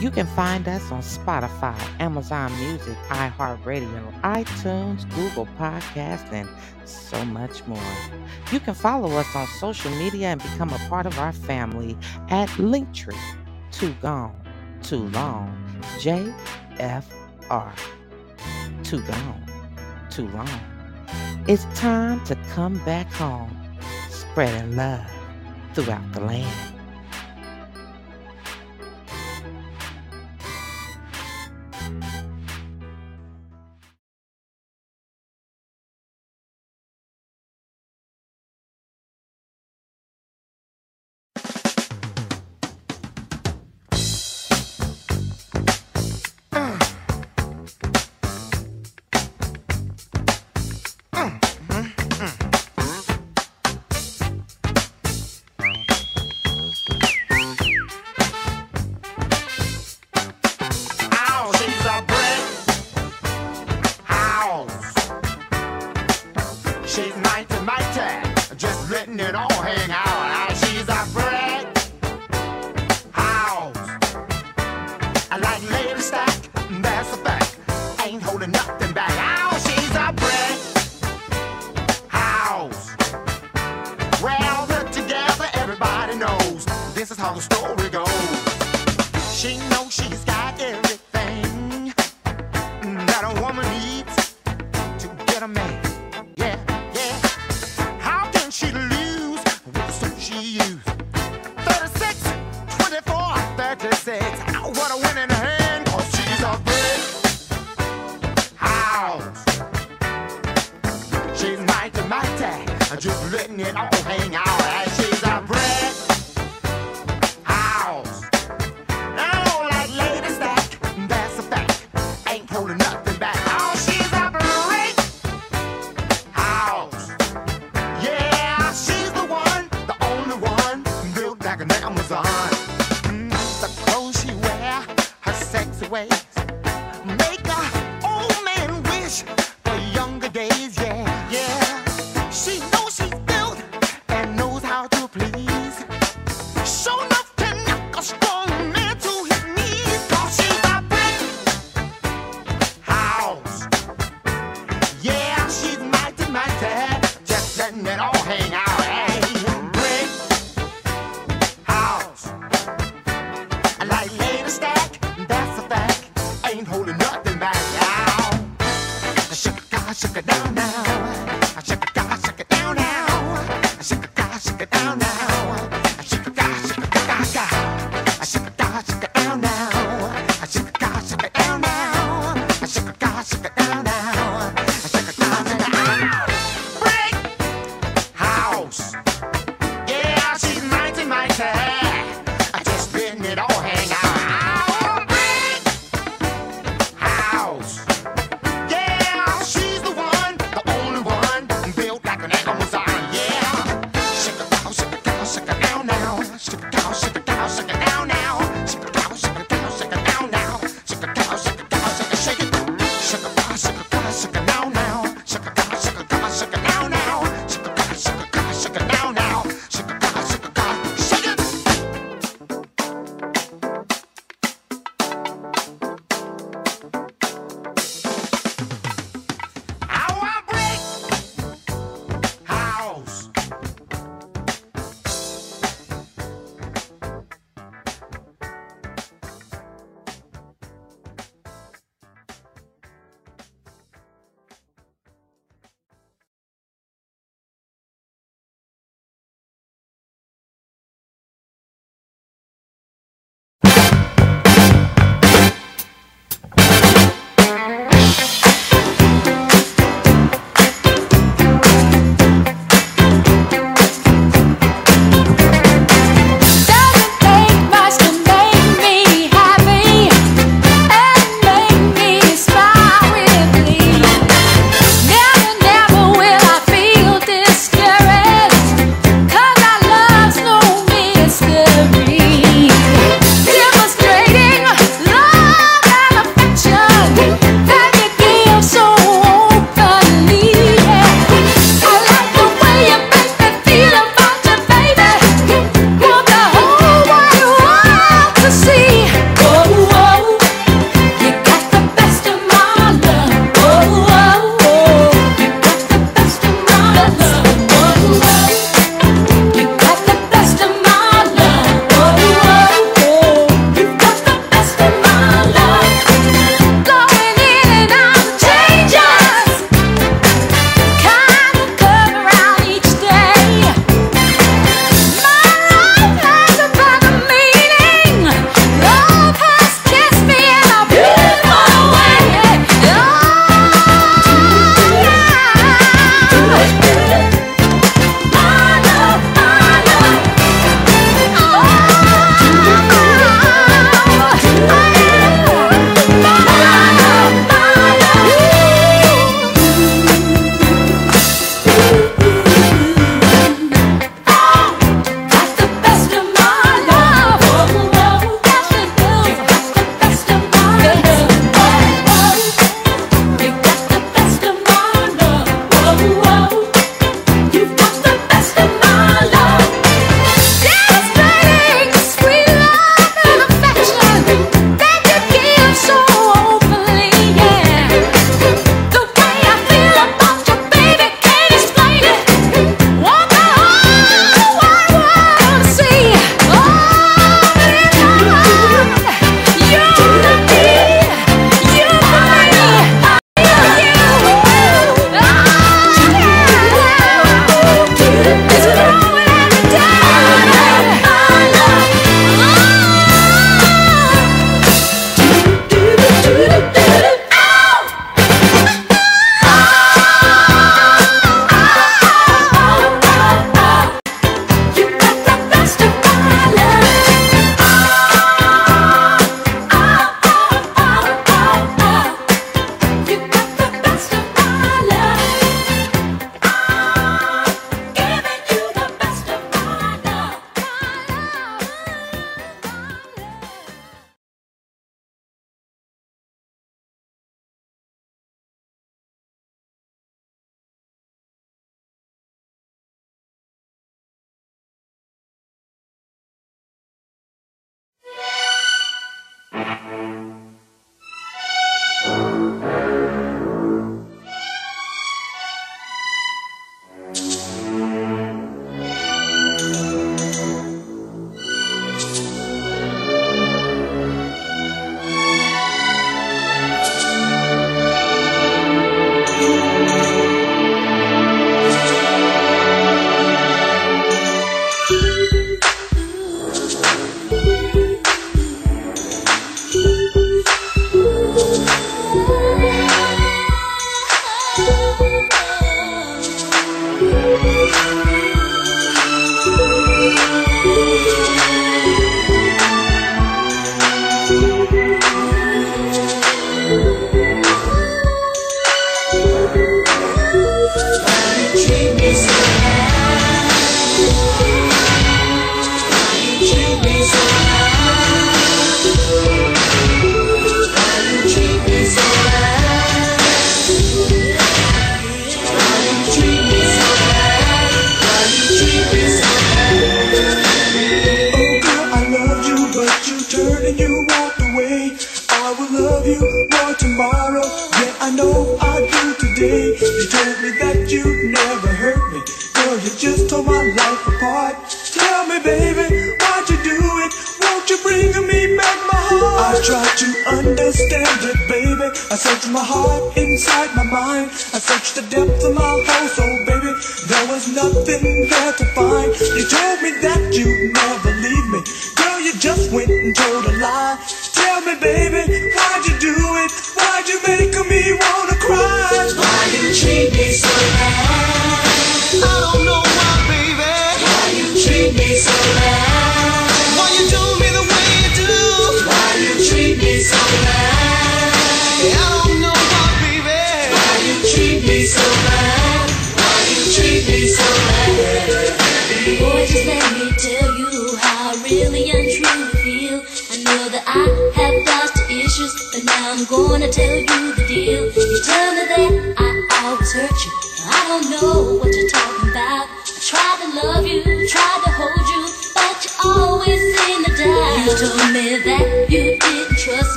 You can find us on Spotify, Amazon Music, iHeartRadio, iTunes, Google Podcast, and so much more. You can follow us on social media and become a part of our family at Linktree. Too gone, too long. JFR. Too gone, too long. It's time to come back home, spreading love throughout the land.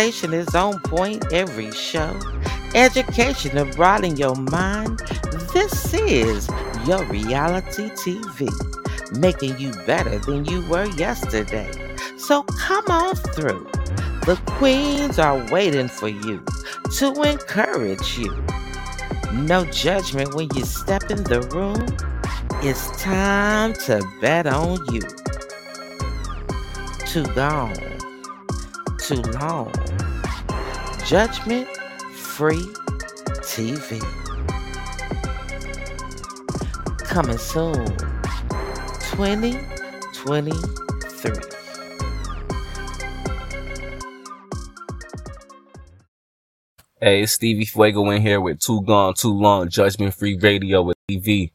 Conversation is on point every show, education to broaden your mind. This is your reality TV, making you better than you were yesterday. So come on through. The queens are waiting for you to encourage you. No judgment when you step in the room. It's time to bet on you. Too gone, too long. Judgment free TV. Coming soon, 2023. Hey, it's Stevie Fuego in here with Too Gone Too Long Judgment Free Radio with EV.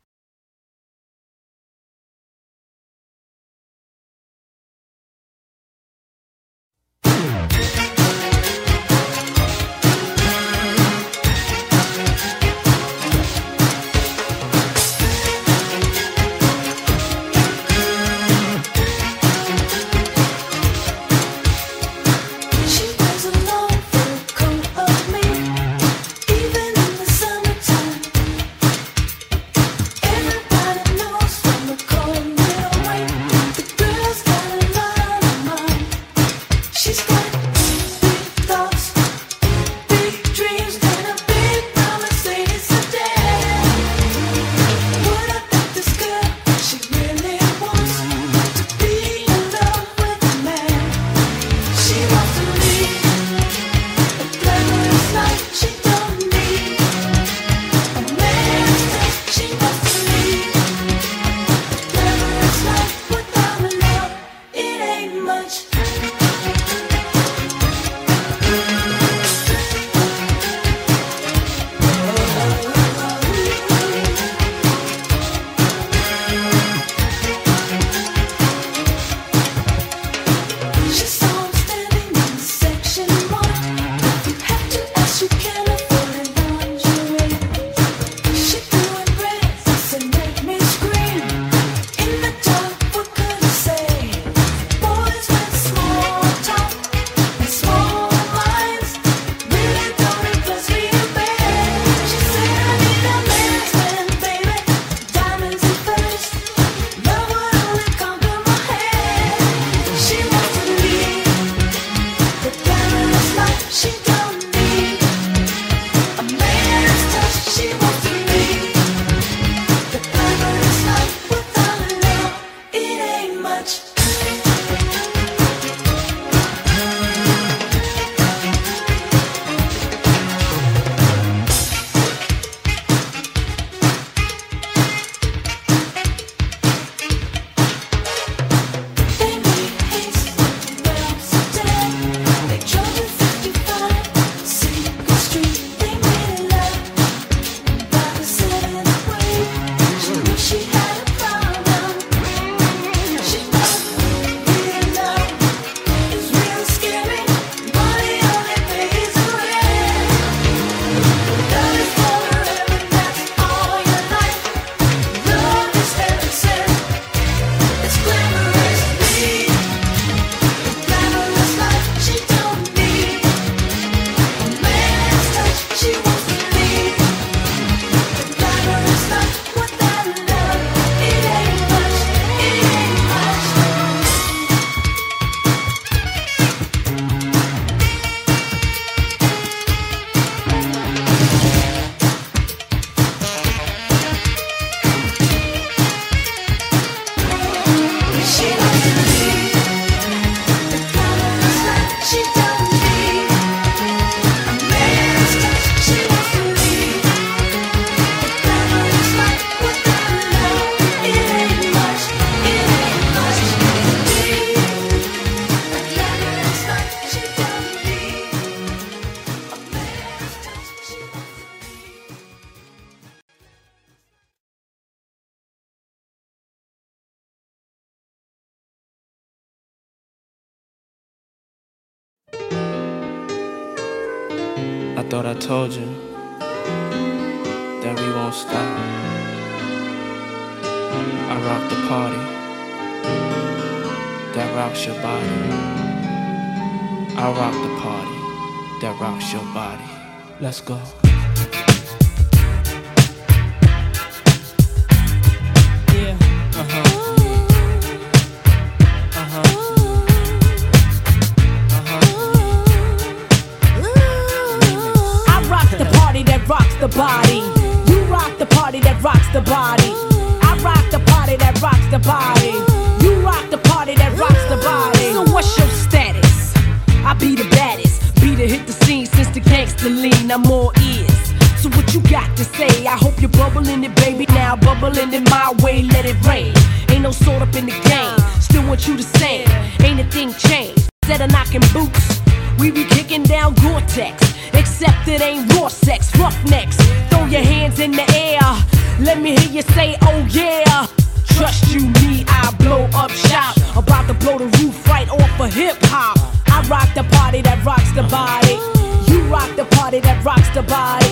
Told you that we won't stop. I rock the party that rocks your body. I rock the party that rocks your body. Let's go. The body. You rock the party that rocks the body. I rock the party that rocks the body. You rock the party that rocks the body. So what's your status? I be the baddest. Be the hit the scene since the gangster lean. I'm all ears. So what you got to say? I hope you're bubbling it, baby. Now bubbling it my way, let it rain. Ain't no sort up in the game. Still want you the same. Ain't a thing changed. Instead of knocking boots, we be kicking down Gore-Tex. Except it ain't raw sex, roughnecks. Throw your hands in the air. Let me hear you say, oh yeah. Trust you, me, I blow up shop. About to blow the roof right off of hip hop. I rock the party that rocks the body. You rock the party that rocks the body.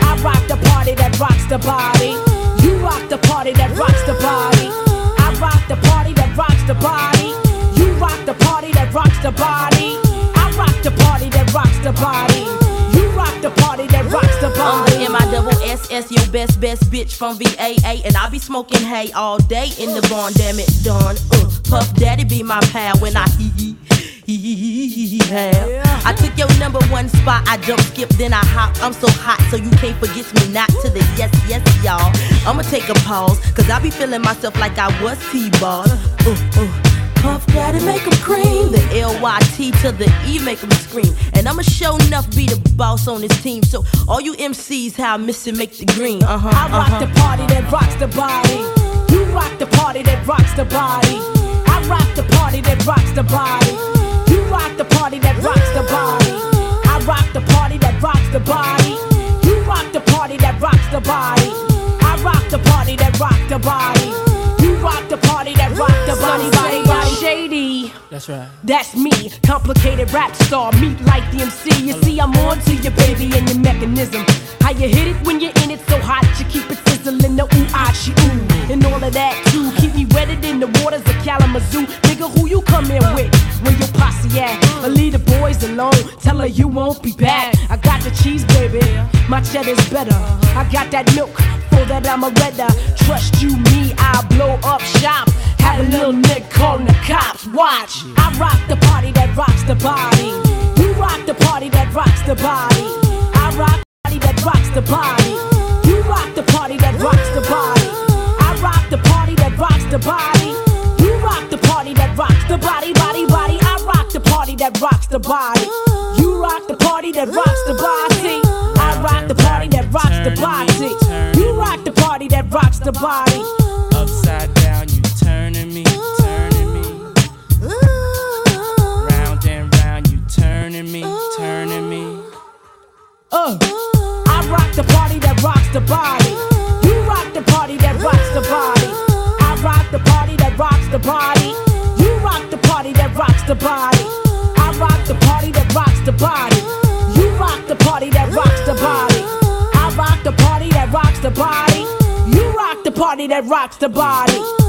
I rock the party that rocks the body. You rock the party that rocks the body. I rock the party that rocks the body. You rock the party that rocks the body. I rock the party that rocks the body. The I'm the M I double S S, your best best bitch from VAA, and I be smoking hay all day in the barn. Damn it, done. Uh, Puff Daddy be my pal when I hee hee. have. I took your number one spot, I jump skip, then I hop. I'm so hot, so you can't forget me not to the yes, yes, y'all. I'ma take a pause, cause I be feeling myself like I was T-ball. Uh, uh. Puff Daddy make 'em cream. The L-Y-T to the E make 'em scream. And I'ma show enough be the boss on this team. So all you MCs, how I miss it, make the green. Uh-huh. I rock the party that rocks the body. You rock the party that rocks the body. I rock the party that rocks the body. You rock the party that rocks the body. I rock the party that rocks the body. You rock the party that rocks the body. I rock the party that rocks the body. You rock the party that rocks the body. Body, body, shady. That's right. That's me, complicated rap star, meet like the MC. You see, I'm on to your baby and your mechanism. How you hit it when you're in it so hot, you keep it sizzling, the ooh, ah, she ooh. And all of that too, keep me wetted in the waters of Kalamazoo. Nigga, who you come in with? Where your posse at? Or leave the boys alone, tell her you won't be back. I got the cheese, baby, my cheddar's better. I got that milk, for that I'm a redder. Trust you, me, I'll blow up shop. Have a little nigga calling the cops. Watch, I rock the party that rocks the body. You rock the party that rocks the body. I rock the party that rocks the body. You rock the party that rocks the body. I rock the party that rocks the body. You rock the party that rocks the body, body, body. I rock the party that rocks the body. You rock the party that rocks the body. I rock the party that rocks the body. You rock the party that rocks the body. Upside down, you turning me, turning me. Round and round, you turning me, turning me. Uh, I rock the party the body. You rock the party that rocks the body. I rock the party that rocks the body. You rock the party that rocks the body. I rock the party that rocks the body. You rock the party that rocks the body. I rock the party that rocks the body. You rock the party that rocks the body.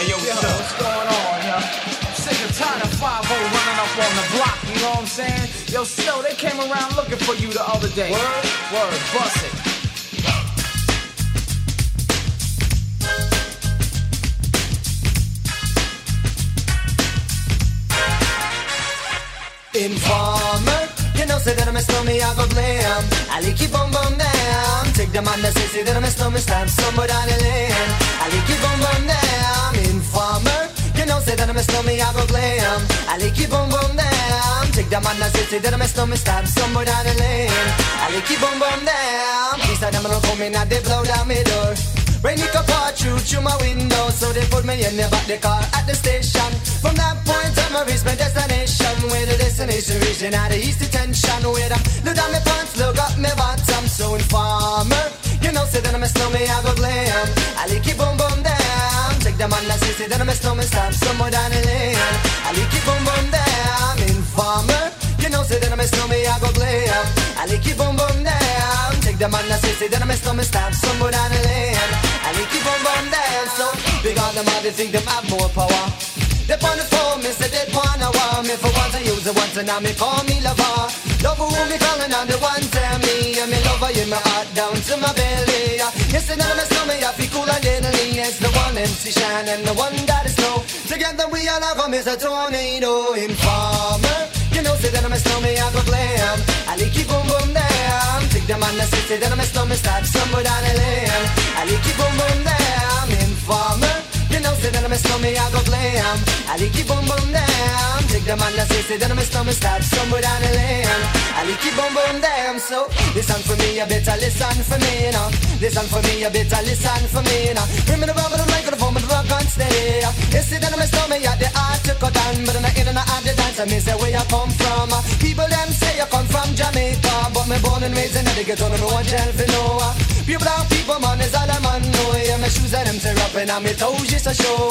Hey, yo, yo what's, going on, yo? I'm sick and tired of 5 running up on the block, you know what I'm saying? Yo, still, they came around looking for you the other day. Word? Word, bust it. Informer, you know say that I'm a stormy, I go blam. I like you bum bum down. Take the man that says say that I'm a stormy, slam somebody down the lane. I like you bum bum down. Informer. You know, say that I'm a snowman, I go blam. I like keep on bum down. Take the man that say, that I'm a snowman, stamp somewhere down the lane. I like keep on bum down. Them gonna come in and they blow down my door. Rain it pour through through my window, so they put me in the back the car at the station. From that point on, I reached my destination. Where the destination region at the east detention. Where I look down my pants, look up my bottom, so informer. You know, say that I'm a snowman, I go glam. I like it boom boom down. Take the man that say, say that I'm a snowman, stop somewhere down the lane. I like it boom boom down. Informer. You know, say that I'm a snowman, I go glam. I like it boom boom down. Take the man that say, say that I'm a snowman, stop somewhere down the lane. I like it boom boom down. So, because them all they think them have more power. They on the phone, me say they wanna want me for once I use it once and now me call me lover. Love who me calling on the one tell me and me lover in my heart down to my belly. Yes, and I'm a snowman, I feel cool and deadly. It's the one MC Shan and the one that is snow. Together we all are come as a tornado informer. You know, say that I'm a snowman, I go glam. I like it boom boom down. Take the man that say, say that I'm a snowman, start somewhere down the lane. I like it boom boom down. Informer. Know, say that I'm a snowman, I go glam. I like it boom boom down. Take the man that say, say that I'm a snowman, start somewhere down the lane. I like it boom boom down. So listen for me, you better listen for me, you know. Listen for me, you better listen for me, you know. Bring me the rubber, the microphone, but the rock on steady. You see that I'm a snowman, yeah, the art to cut down, but I'm not in and out the dance. I say where you come from. People them say you come from Jamaica, but me born and raised in the ghetto, no one tell for no. People and people, man, is all I'm on. Yeah, my shoes and them tear up and I'm toes just a show.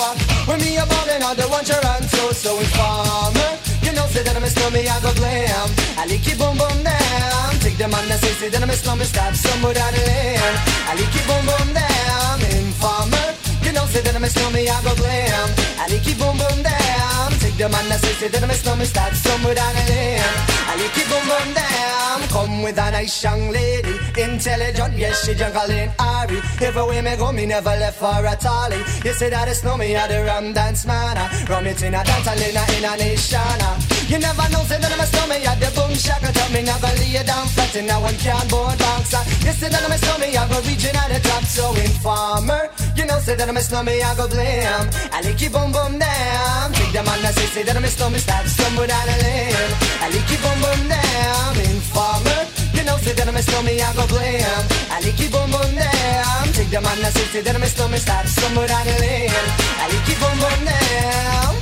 When me a ballin', I don't want your answer, so informer. You know, say that I'm a snowman, I go glam. I like it boom boom down. Take the man that say, say that I'm a snowman, stop somewhere down the lane. I like it boom boom down. Informer. You know, say that I'm a snowman, I go glam. I like it boom boom down. Take the man that say, say that I'm a snowman, start somewhere down the lane. I like it boom boom down. Come with a nice young lady, intelligent, yes she juggling Ari. Everywhere me go, me never left for a tally. You say that it's no me, I the rum dance man. Ah. Rum it in a dance, in a in a nation. Ah. You never know, say that I'm a snowman, yeah, the boom shaka tell me, never lay you down flat in a one cardboard box. You say that I'm a snowman, I go reaching at the top, so informer. You know, say that I'm a snowman, I go blam. I like it boom boom down. Take the man that say, say that I'm a snowman, start stumble down the lane. I like it boom boom down. Informer. You know, say that I'm a snowman, I go blam. I like it boom boom down. Take the man that say, say that I'm a snowman, start stumble down the lane. I like it boom boom down.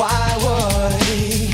Why would? Why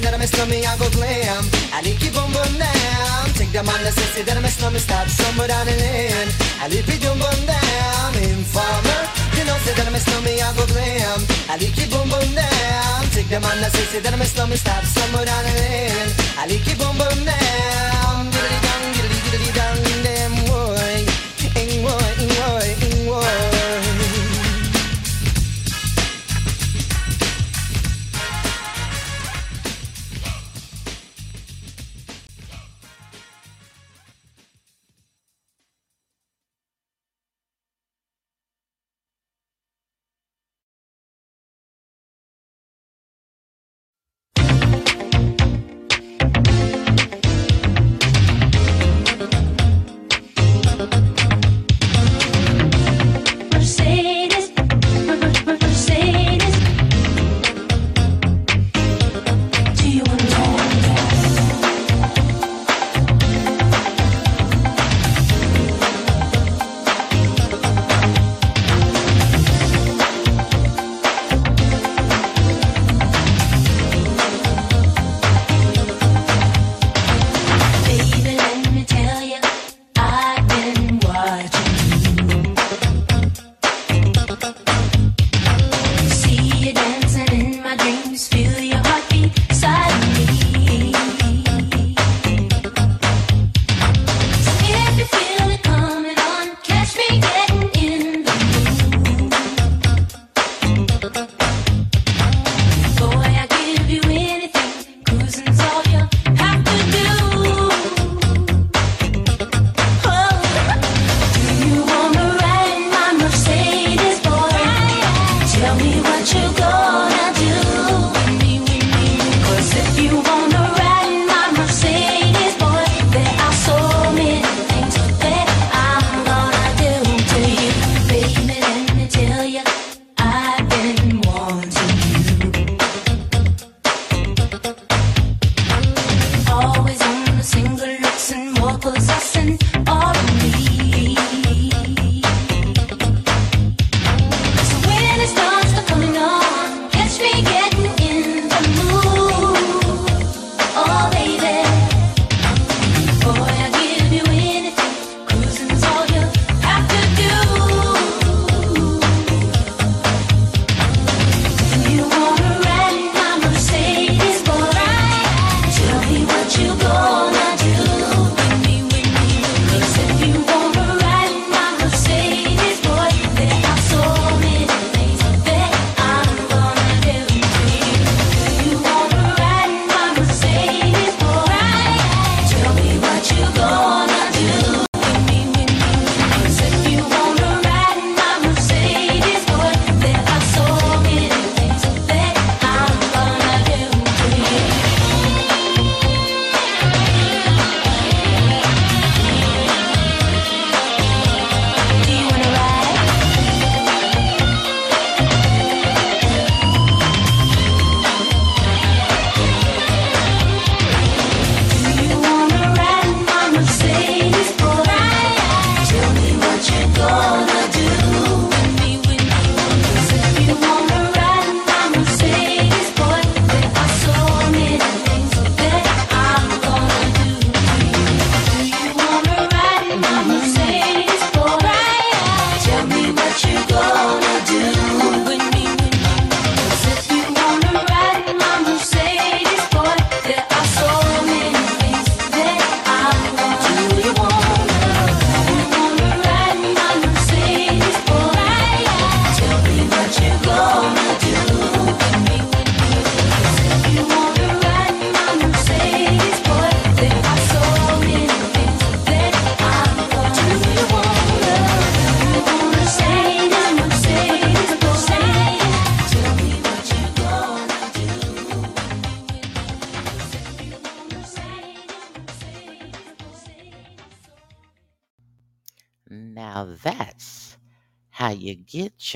that I'm snowman, I go glam. I like it boom boom down. Take that say, say that I'm snowman, stop somewhere down the lane. I like it boom boom down. Informer, you know, say that I'm snowman, I go glam. I like it boom boom down. Take that say, say that I'm snowman, stop somewhere down the lane. I like it boom boom down. Damn boy. Boy, boy.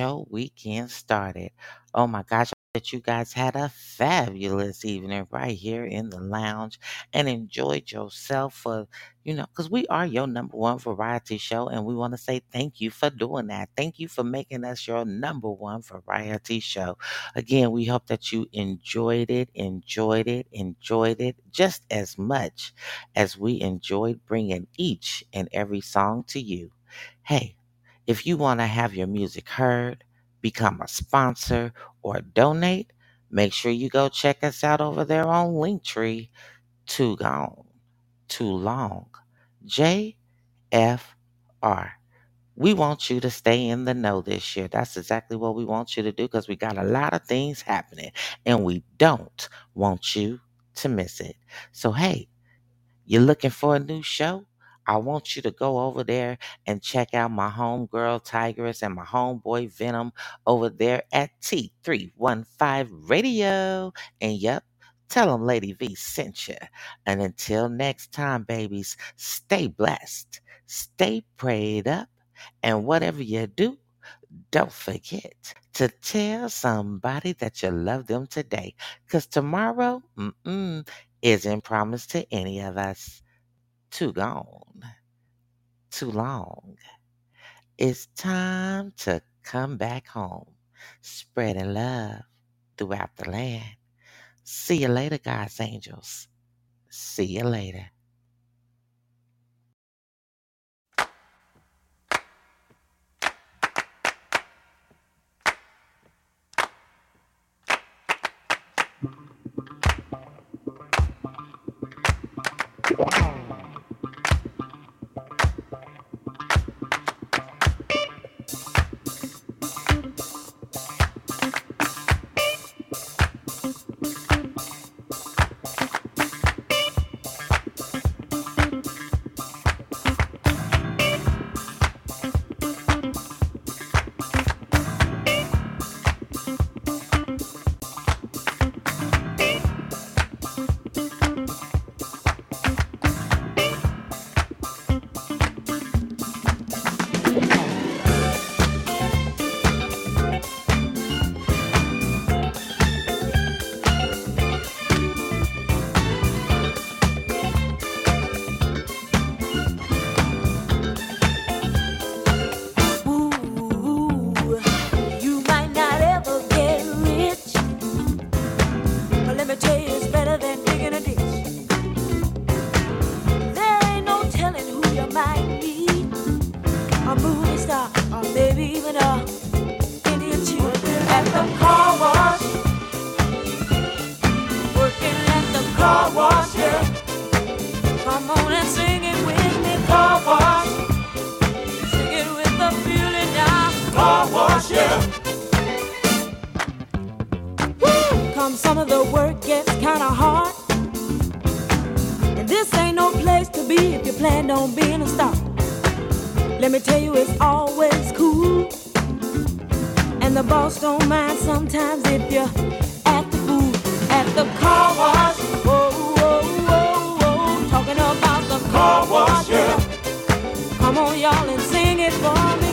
Weekend started. Oh my gosh, I bet you guys had a fabulous evening right here in the lounge and enjoyed yourself for, you know, because we are your number one variety show and we want to say thank you for doing that. Thank you for making us your number one variety show. Again, we hope that you enjoyed it, enjoyed it, enjoyed it just as much as we enjoyed bringing each and every song to you. Hey, if you want to have your music heard, become a sponsor, or donate, make sure you go check us out over there on Linktree. Too gone, too long. JFR. We want you to stay in the know this year. That's exactly what we want you to do because we got a lot of things happening and we don't want you to miss it. So, hey, you're looking for a new show? I want you to go over there and check out my homegirl Tigress and my homeboy Venom over there at T315 Radio. And yep, tell them Lady V sent you. And until next time, babies, stay blessed, stay prayed up, and whatever you do, don't forget to tell somebody that you love them today. Because tomorrow, mm-mm, isn't promised to any of us. Too gone, too long. It's time to come back home, spreading love throughout the land. See you later, God's angels. See you later. Ooh, some of the work gets kinda hard. And this ain't no place to be if you plan on being a star. Let me tell you, it's always cool. And the boss don't mind sometimes if you act the fool at the car wash. Whoa. Talking about the car wash, yeah. Come on, y'all, and sing it for me.